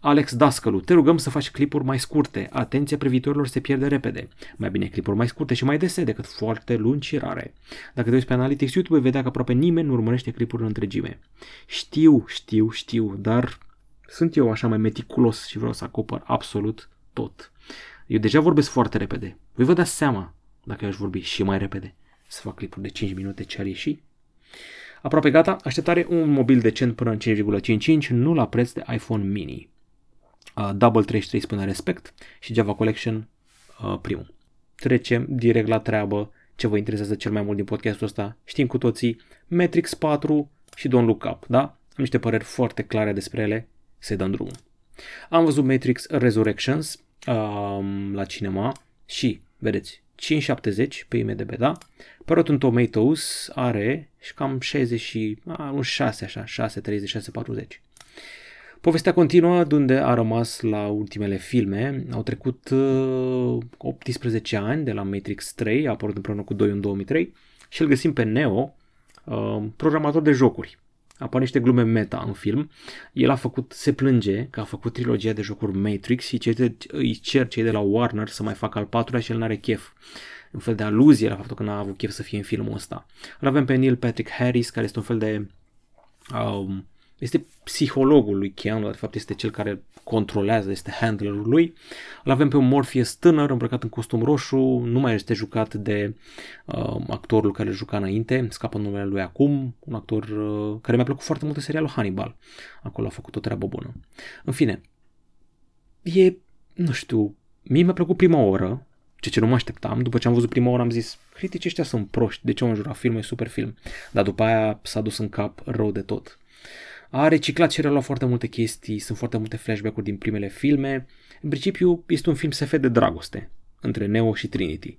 Alex Dascălu, te rugăm să faci clipuri mai scurte. Atenția privitorilor se pierde repede. Mai bine clipuri mai scurte și mai dese decât foarte lungi și rare. Dacă te uiți pe Analytics YouTube, vei vedea că aproape nimeni nu urmărește clipuri în întregime. Știu, știu, știu, dar sunt eu așa mai meticulos și vreau să acopăr absolut tot. Eu deja vorbesc foarte repede. Voi vă dați seama dacă eu aș vorbi și mai repede să fac clipuri de 5 minute ce ar ieși. Aproape gata, așteptare un mobil decent până în 5,55, nu la preț de iPhone mini. Uh, Double 33 spune respect și Java Collection uh, primul. Trecem direct la treabă ce vă interesează cel mai mult din podcastul ăsta. Știm cu toții Matrix 4 și Don't Look Up, da? Am niște păreri foarte clare despre ele, să dăm drumul. Am văzut Matrix Resurrections um, la cinema și, vedeți, 5,70 pe IMDB, da? Pe Rotten Tomatoes are și cam 60 și, a, un 6 așa, 6, 30, 6, 40. Povestea continuă de unde a rămas la ultimele filme. Au trecut uh, 18 ani de la Matrix 3, a apărut împreună cu 2 în 2003 și îl găsim pe Neo, uh, programator de jocuri. Apar niște glume meta în film. El a făcut, se plânge că a făcut trilogia de jocuri Matrix și ce îi cer cei de la Warner să mai facă al patrulea și el n-are chef un fel de aluzie la faptul că n-a avut chef să fie în filmul ăsta. Îl avem pe Neil Patrick Harris, care este un fel de... Um, este psihologul lui Keanu, de fapt este cel care controlează, este handlerul lui. Îl avem pe un Morpheus tânăr, îmbrăcat în costum roșu, nu mai este jucat de uh, actorul care îl juca înainte, scapă numele lui acum, un actor uh, care mi-a plăcut foarte mult în serialul Hannibal. Acolo a făcut o treabă bună. În fine, e, nu știu, mie mi-a plăcut prima oră, ce ce nu mă așteptam. După ce am văzut prima oară am zis, criticii ăștia sunt proști, de ce au înjurat filmul, e super film. Dar după aia s-a dus în cap rău de tot. A reciclat și reluat foarte multe chestii, sunt foarte multe flashback-uri din primele filme. În principiu este un film SF de dragoste între Neo și Trinity.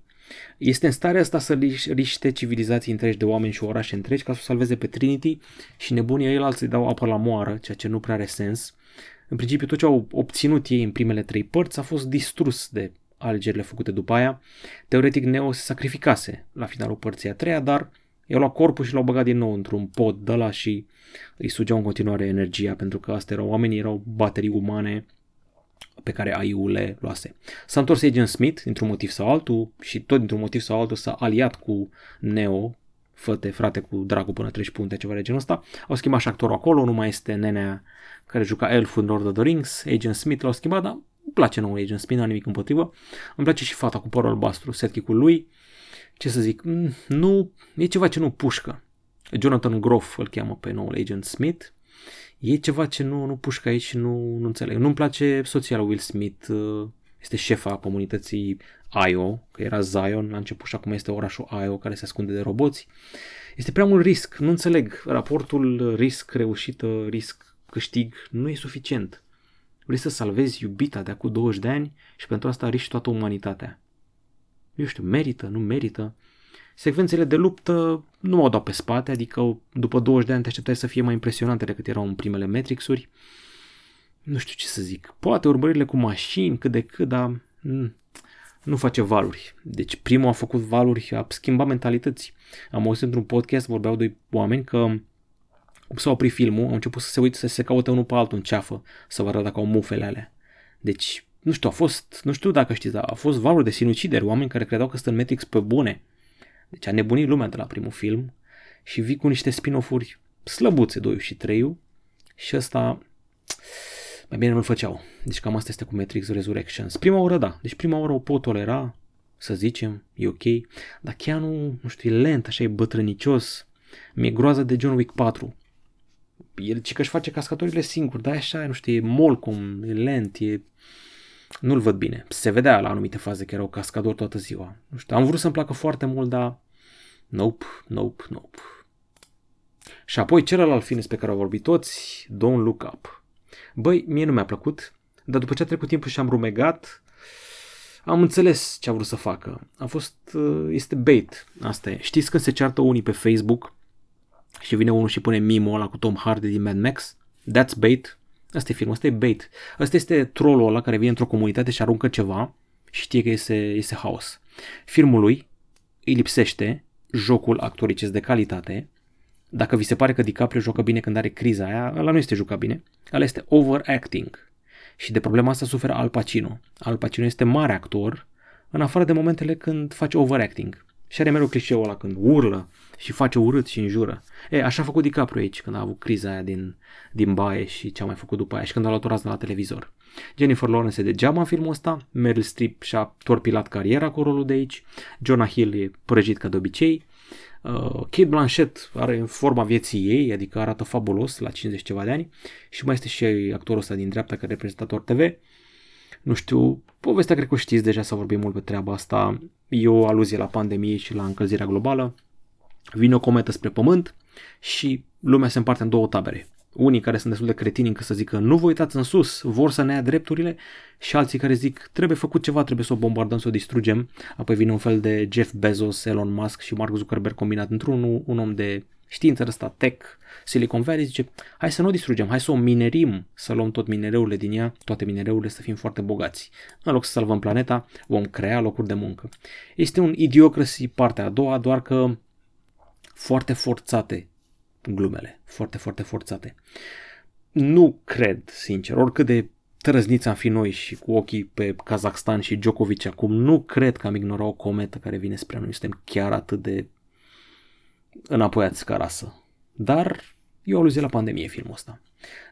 Este în starea asta să riște civilizații întregi de oameni și orașe întregi ca să o salveze pe Trinity și nebunii ei alții dau apă la moară, ceea ce nu prea are sens. În principiu tot ce au obținut ei în primele trei părți a fost distrus de alegerile făcute după aia. Teoretic Neo se sacrificase la finalul părții a treia, dar i-au luat corpul și l-au băgat din nou într-un pod de la și îi sugeau în continuare energia, pentru că astea erau oamenii, erau baterii umane pe care AI-ul le luase. S-a întors Agent Smith dintr-un motiv sau altul și tot dintr-un motiv sau altul s-a aliat cu Neo, făte frate cu dragul până treci punte, ceva de genul ăsta. Au schimbat și actorul acolo, nu mai este nenea care juca Elf în Lord of the Rings, Agent Smith l-au schimbat, dar îmi place nou Agent Smith, n-am nimic împotrivă. Îmi place și fata cu părul albastru, setkick-ul lui. Ce să zic, mm, nu, e ceva ce nu pușcă. Jonathan Groff îl cheamă pe noul Agent Smith. E ceva ce nu, nu pușcă aici și nu, nu înțeleg. Nu-mi place soția lui Will Smith, uh, este șefa comunității Io, că era Zion la început și acum este orașul Io care se ascunde de roboți. Este prea mult risc, nu înțeleg. Raportul risc reușită, risc câștig nu e suficient. Vrei să salvezi iubita de acum 20 de ani și pentru asta riști toată umanitatea. Eu știu, merită, nu merită. Secvențele de luptă nu m-au dat pe spate, adică după 20 de ani te așteptai să fie mai impresionante decât erau în primele Matrix-uri. Nu știu ce să zic. Poate urmările cu mașini, cât de cât, dar nu face valuri. Deci primul a făcut valuri, a schimbat mentalități. Am auzit într-un podcast, vorbeau doi oameni că cum s-a oprit filmul, au început să se uite, să se caute unul pe altul în ceafă, să vadă dacă au mufele alea. Deci, nu știu, a fost, nu știu dacă știți, dar a fost valuri de sinucideri, oameni care credeau că sunt în Matrix pe bune. Deci a nebunit lumea de la primul film și vii cu niște spin-off-uri slăbuțe, 2 și 3 și ăsta mai bine nu-l făceau. Deci cam asta este cu Matrix Resurrections. Prima oră, da. Deci prima oră o pot tolera, să zicem, e ok. Dar chiar nu, nu știu, e lent, așa e bătrânicios. Mi-e groază de John Wick 4. El ci că își face cascatorile singur, dar așa, nu știu, e molcom, e lent, e... Nu-l văd bine. Se vedea la anumite faze că era o cascador toată ziua. Nu știu, am vrut să-mi placă foarte mult, dar nope, nope, nope. Și apoi celălalt film pe care au vorbit toți, Don't Look Up. Băi, mie nu mi-a plăcut, dar după ce a trecut timpul și am rumegat, am înțeles ce a vrut să facă. A fost, uh, este bait, asta e. Știți când se ceartă unii pe Facebook și vine unul și pune mimo ăla cu Tom Hardy din Mad Max? That's bait. Asta e film, asta e bait. Asta este trollul ăla care vine într-o comunitate și aruncă ceva și știe că este, este haos. Filmul lui îi lipsește jocul actoricesc de calitate. Dacă vi se pare că DiCaprio joacă bine când are criza aia, ăla nu este jucat bine. Ăla este overacting. Și de problema asta suferă Al Pacino. Al Pacino este mare actor, în afară de momentele când face overacting. Și are mereu clișeul ăla când urlă și face urât și înjură. E, așa a făcut DiCaprio aici când a avut criza aia din, din baie și ce a mai făcut după aia și când a luat o rază la televizor. Jennifer Lawrence e degeaba în filmul ăsta, Meryl Streep și-a torpilat cariera cu rolul de aici, Jonah Hill e prăjit ca de obicei, uh, Kate Blanchett are forma vieții ei, adică arată fabulos la 50 ceva de ani și mai este și actorul ăsta din dreapta care e prezentator TV. Nu știu, povestea cred că știți deja să vorbim mult pe treaba asta. E o aluzie la pandemie și la încălzirea globală. Vine o cometă spre pământ și lumea se împarte în două tabere unii care sunt destul de cretini încât să zică nu vă uitați în sus, vor să ne ia drepturile și alții care zic trebuie făcut ceva, trebuie să o bombardăm, să o distrugem. Apoi vine un fel de Jeff Bezos, Elon Musk și Mark Zuckerberg combinat într-unul, un om de știință ăsta, tech, Silicon Valley, zice hai să nu o distrugem, hai să o minerim, să luăm tot minereurile din ea, toate minereurile să fim foarte bogați. În loc să salvăm planeta, vom crea locuri de muncă. Este un idiocracy partea a doua, doar că foarte forțate glumele, foarte, foarte forțate. Nu cred, sincer, oricât de trăzniți am fi noi și cu ochii pe Kazakhstan și Djokovic acum, nu cred că am ignorat o cometă care vine spre noi. Suntem chiar atât de înapoiați ca rasă. Dar e o aluzie la pandemie filmul ăsta.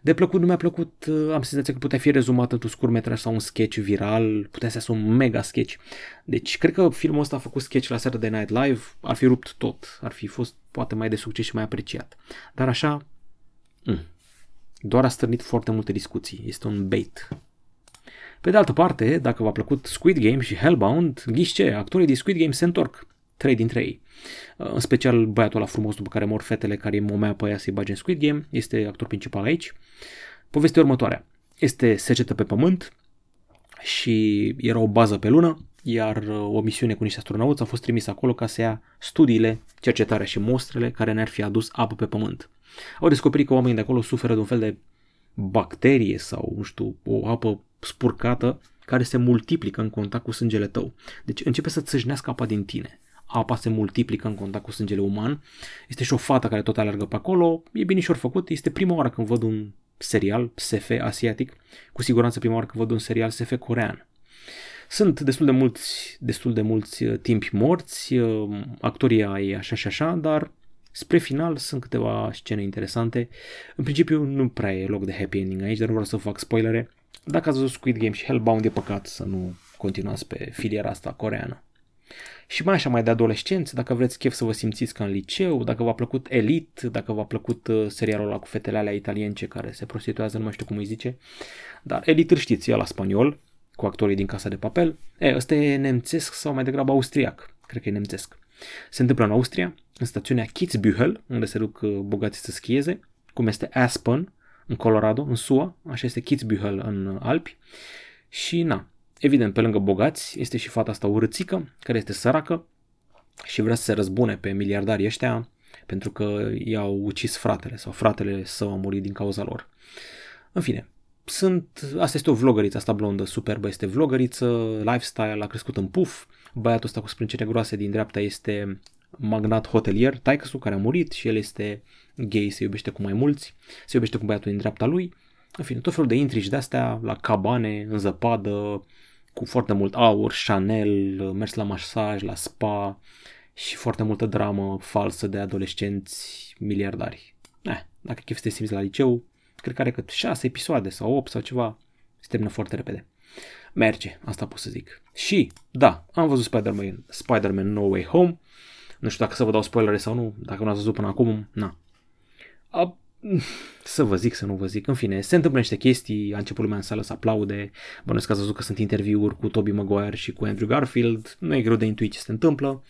De plăcut nu mi-a plăcut, am senzația că putea fi rezumat într-un scurtmetraj sau un sketch viral, putea să un mega sketch. Deci cred că filmul ăsta a făcut sketch la Saturday Night Live, ar fi rupt tot, ar fi fost poate mai de succes și mai apreciat. Dar așa, mm, doar a stârnit foarte multe discuții, este un bait. Pe de altă parte, dacă v-a plăcut Squid Game și Hellbound, ghiși ce, actorii din Squid Game se întorc, trei dintre ei. În special băiatul ăla frumos după care mor fetele care îi momea pe ea să-i bage în Squid Game, este actor principal aici. Povestea următoarea. Este secetă pe pământ și era o bază pe lună, iar uh, o misiune cu niște astronauți a fost trimisă acolo ca să ia studiile, cercetarea și mostrele care ne-ar fi adus apă pe pământ. Au descoperit că oamenii de acolo suferă de un fel de bacterie sau, nu știu, o apă spurcată care se multiplică în contact cu sângele tău. Deci începe să țâșnească apa din tine apa se multiplică în contact cu sângele uman. Este și o fată care tot alergă pe acolo. E binișor făcut. Este prima oară când văd un serial SF asiatic. Cu siguranță prima oară când văd un serial SF corean. Sunt destul de mulți, destul de mulți uh, timpi morți, uh, actorii ai așa și așa, dar spre final sunt câteva scene interesante. În principiu nu prea e loc de happy ending aici, dar nu vreau să fac spoilere. Dacă ați văzut Squid Game și Hellbound, e păcat să nu continuați pe filiera asta coreană. Și mai așa, mai de adolescenți, dacă vreți chef să vă simțiți ca în liceu, dacă v-a plăcut Elite, dacă v-a plăcut uh, serialul ăla cu fetele alea italience care se prostituează, nu mai știu cum îi zice, dar Elite îl știți, e la spaniol, cu actorii din Casa de Papel. E, ăsta e nemțesc sau mai degrabă austriac, cred că e nemțesc. Se întâmplă în Austria, în stațiunea Kitzbühel, unde se duc uh, bogații să schieze, cum este Aspen, în Colorado, în SUA, așa este Kitzbühel în Alpi. Și na, evident, pe lângă bogați, este și fata asta urățică, care este săracă și vrea să se răzbune pe miliardarii ăștia pentru că i-au ucis fratele sau fratele său a murit din cauza lor. În fine, sunt, asta este o vlogăriță, asta blondă superbă este vlogăriță, lifestyle, a crescut în puf, băiatul ăsta cu sprâncene groase din dreapta este magnat hotelier, taicăsul care a murit și el este gay, se iubește cu mai mulți, se iubește cu băiatul din dreapta lui, în fine, tot felul de intrigi de-astea, la cabane, în zăpadă, cu foarte mult aur, Chanel, mers la masaj, la spa și foarte multă dramă falsă de adolescenți miliardari. Eh, dacă chef să te simți la liceu, cred că are cât 6 episoade sau 8 sau ceva, se termină foarte repede. Merge, asta pot să zic. Și, da, am văzut Spider-Man, Spider-Man No Way Home, nu știu dacă să vă dau spoilere sau nu, dacă nu ați văzut până acum, na. A, să vă zic, să nu vă zic. În fine, se întâmplă niște chestii, a început lumea în sală să aplaude, bănuiesc că ați văzut că sunt interviuri cu Tobey Maguire și cu Andrew Garfield, nu e greu de intuit ce se întâmplă.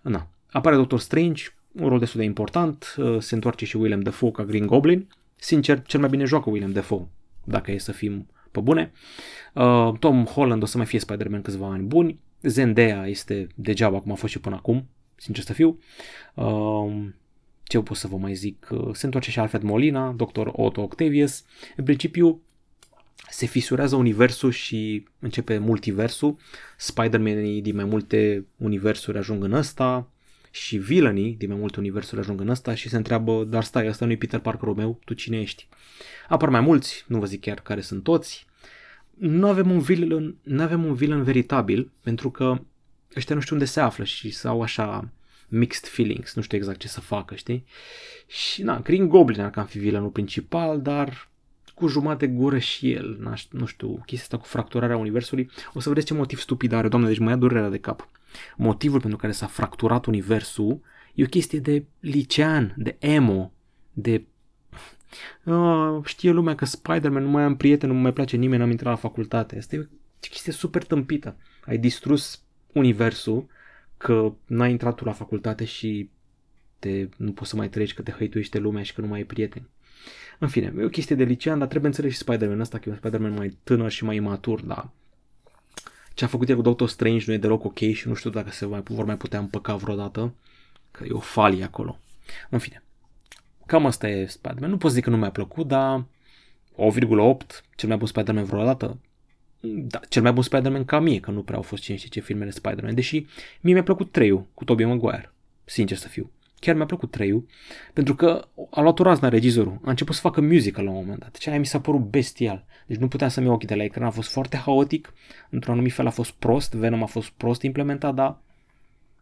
Na. Apare Doctor Strange, un rol destul de important, se întoarce și William Dafoe ca Green Goblin. Sincer, cel mai bine joacă William Dafoe, dacă e să fim pe bune. Uh, Tom Holland o să mai fie Spider-Man câțiva ani buni. Zendaya este degeaba cum a fost și până acum, sincer să fiu. Uh, ce pot să vă mai zic? Uh, se întoarce și Alfred Molina, Dr. Otto Octavius. În principiu, se fisurează universul și începe multiversul. Spider-Man din mai multe universuri ajung în ăsta și villainii din mai multe universuri ajung în ăsta și se întreabă, dar stai, ăsta nu-i Peter Parker meu, tu cine ești? Apar mai mulți, nu vă zic chiar care sunt toți. Nu avem un villain, nu avem un villain veritabil, pentru că ăștia nu știu unde se află și sau așa mixed feelings, nu știu exact ce să facă, știi? Și na, Green Goblin ar cam fi villainul principal, dar cu jumate gură și el, nu știu, chestia asta cu fracturarea universului. O să vedeți ce motiv stupid are, doamne, deci mă ia durerea de cap. Motivul pentru care s-a fracturat universul e o chestie de licean, de emo, de Uh, știe lumea că Spider-Man nu mai am prieten, nu mai place nimeni, n-am intrat la facultate. Asta e o chestie super tâmpită. Ai distrus universul că n-ai intrat tu la facultate și te, nu poți să mai treci, că te hăituiește lumea și că nu mai ai prieteni. În fine, e o chestie de licean, dar trebuie înțeles și Spider-Man ăsta, că e un Spider-Man mai tânăr și mai imatur, dar ce a făcut el cu Doctor Strange nu e deloc ok și nu știu dacă se mai, vor mai putea împăca vreodată, că e o falie acolo. În fine, cam asta e Spider-Man. Nu pot zic că nu mi-a plăcut, dar 8,8, cel mai bun Spider-Man vreodată, da, cel mai bun Spider-Man ca mie, că nu prea au fost cine știe ce filmele Spider-Man, deși mie mi-a plăcut 3 cu Tobey Maguire, sincer să fiu. Chiar mi-a plăcut 3 pentru că a luat o razna regizorul, a început să facă musical la un moment dat. Ce aia mi s-a părut bestial. Deci nu puteam să-mi iau ochii de la ecran, a fost foarte haotic, într-un anumit fel a fost prost, Venom a fost prost implementat, dar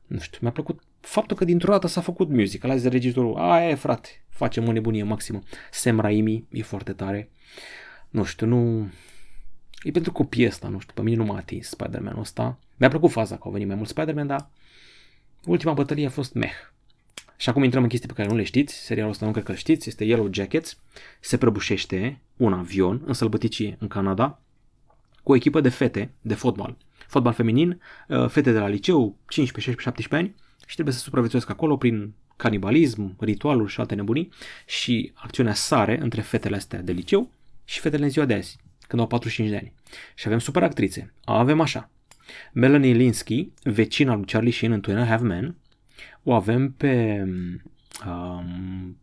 nu știu, mi-a plăcut faptul că dintr-o dată s-a făcut musical, a zis regizorul, a, e frate, facem o nebunie maximă. Sam Raimi e foarte tare. Nu știu, nu, E pentru copii ăsta, nu știu, pe mine nu m-a atins Spider-Man-ul ăsta. Mi-a plăcut faza că au venit mai mulți Spider-Man, dar ultima bătălie a fost meh. Și acum intrăm în chestii pe care nu le știți, serialul ăsta nu cred că știți, este Yellow Jackets, se prăbușește un avion în sălbăticie în Canada cu o echipă de fete de fotbal. Fotbal feminin, uh, fete de la liceu, 15, 16, 17 ani și trebuie să supraviețuiesc acolo prin canibalism, ritualuri și alte nebunii și acțiunea sare între fetele astea de liceu și fetele în ziua de azi când au 45 de ani. Și avem super actrițe. Avem așa. Melanie Linsky, vecina lui Charlie Sheen în Two and a Half Men. O avem pe... Um,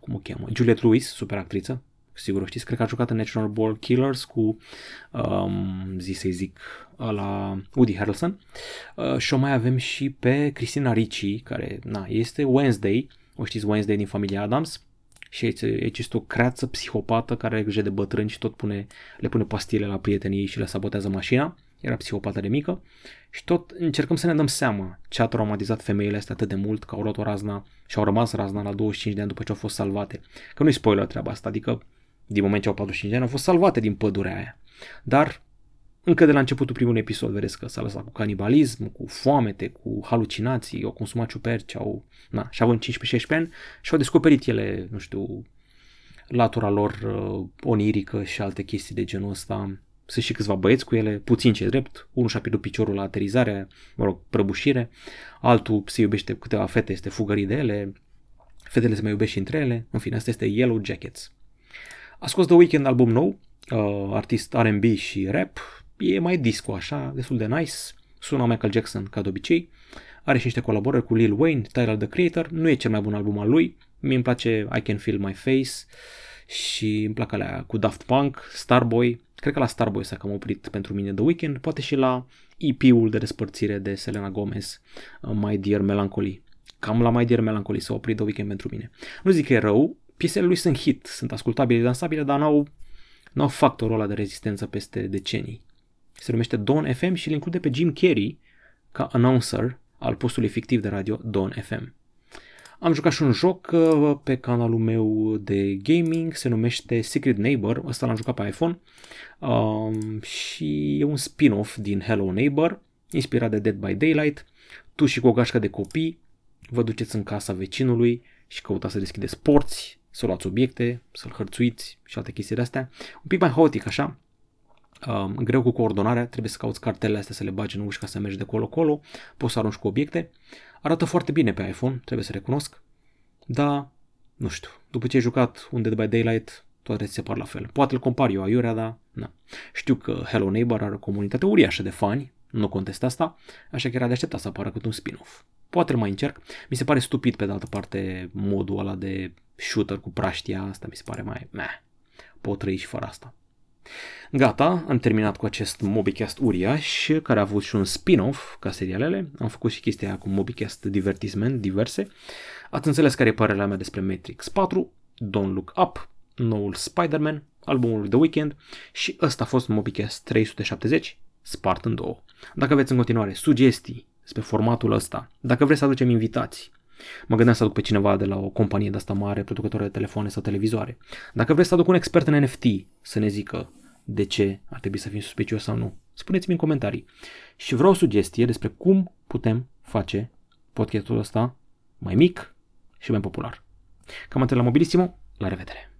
cum o cheamă? Juliette Lewis, super actriță. sigur o știți, cred că a jucat în Natural Ball Killers cu, um, zi să zic, la Woody Harrelson. Uh, și o mai avem și pe Cristina Ricci, care na, este Wednesday, o știți Wednesday din familia Adams, și aici este o creață psihopată care are grijă de bătrâni și tot pune, le pune pastile la prietenii ei și le sabotează mașina. Era psihopată de mică și tot încercăm să ne dăm seama ce a traumatizat femeile astea atât de mult că au luat o razna și au rămas razna la 25 de ani după ce au fost salvate. Că nu-i spoiler treaba asta, adică din moment ce au 45 de ani au fost salvate din pădurea aia. Dar încă de la începutul primului episod vedeți că s-a lăsat cu canibalism, cu foamete, cu halucinații, au consumat ciuperci, au, na, și având 15-16 ani și au descoperit ele, nu știu, latura lor uh, onirică și alte chestii de genul ăsta. Sunt și câțiva băieți cu ele, puțin ce drept, unul și-a pierdut piciorul la aterizare, mă rog, prăbușire, altul se iubește cu câteva fete, este fugării de ele, fetele se mai iubesc și între ele, în fine, asta este Yellow Jackets. A scos The Weekend album nou, uh, artist R&B și rap, e mai disco așa, destul de nice, sună Michael Jackson ca de obicei, are și niște colaborări cu Lil Wayne, Tyler the Creator, nu e cel mai bun album al lui, mie îmi place I Can Feel My Face și îmi plac alea cu Daft Punk, Starboy, cred că la Starboy s-a cam oprit pentru mine The Weeknd, poate și la EP-ul de despărțire de Selena Gomez, uh, My Dear Melancholy. Cam la My Dear Melancholy s-a oprit The Weeknd pentru mine. Nu zic că e rău, piesele lui sunt hit, sunt ascultabile, dansabile, dar n-au, n-au factorul ăla de rezistență peste decenii se numește Don FM și îl include pe Jim Carrey ca announcer al postului fictiv de radio Don FM. Am jucat și un joc uh, pe canalul meu de gaming, se numește Secret Neighbor, ăsta l-am jucat pe iPhone um, și e un spin-off din Hello Neighbor, inspirat de Dead by Daylight. Tu și cu o gașcă de copii vă duceți în casa vecinului și căutați să deschideți porți, să luați obiecte, să-l hărțuiți și alte chestii de astea. Un pic mai haotic așa, um, greu cu coordonarea, trebuie să cauți cartelele astea să le bagi în uși ca să mergi de colo-colo, poți să arunci cu obiecte. Arată foarte bine pe iPhone, trebuie să recunosc, dar nu știu, după ce ai jucat un Dead by Daylight, toate ți se par la fel. Poate îl compar eu aiurea, dar na. Știu că Hello Neighbor are o comunitate uriașă de fani, nu contest asta, așa că era de așteptat să apară cât un spin-off. Poate îl mai încerc. Mi se pare stupid pe de altă parte modul ăla de shooter cu praștia, asta mi se pare mai meh. Pot trăi și fără asta. Gata, am terminat cu acest MobiCast uriaș, care a avut și un spin-off ca serialele. Am făcut și chestia aia cu MobiCast divertisment diverse. Ați înțeles care e părerea mea despre Matrix 4, Don't Look Up, noul Spider-Man, albumul The Weeknd și ăsta a fost MobiCast 370, spart în două. Dacă aveți în continuare sugestii despre formatul ăsta, dacă vreți să aducem invitații, Mă gândeam să aduc pe cineva de la o companie de asta mare, producătoare de telefoane sau televizoare. Dacă vreți să aduc un expert în NFT să ne zică de ce ar trebui să fim suspicios sau nu, spuneți-mi în comentarii. Și vreau o sugestie despre cum putem face podcastul ăsta mai mic și mai popular. Cam atât la Mobilissimo, la revedere!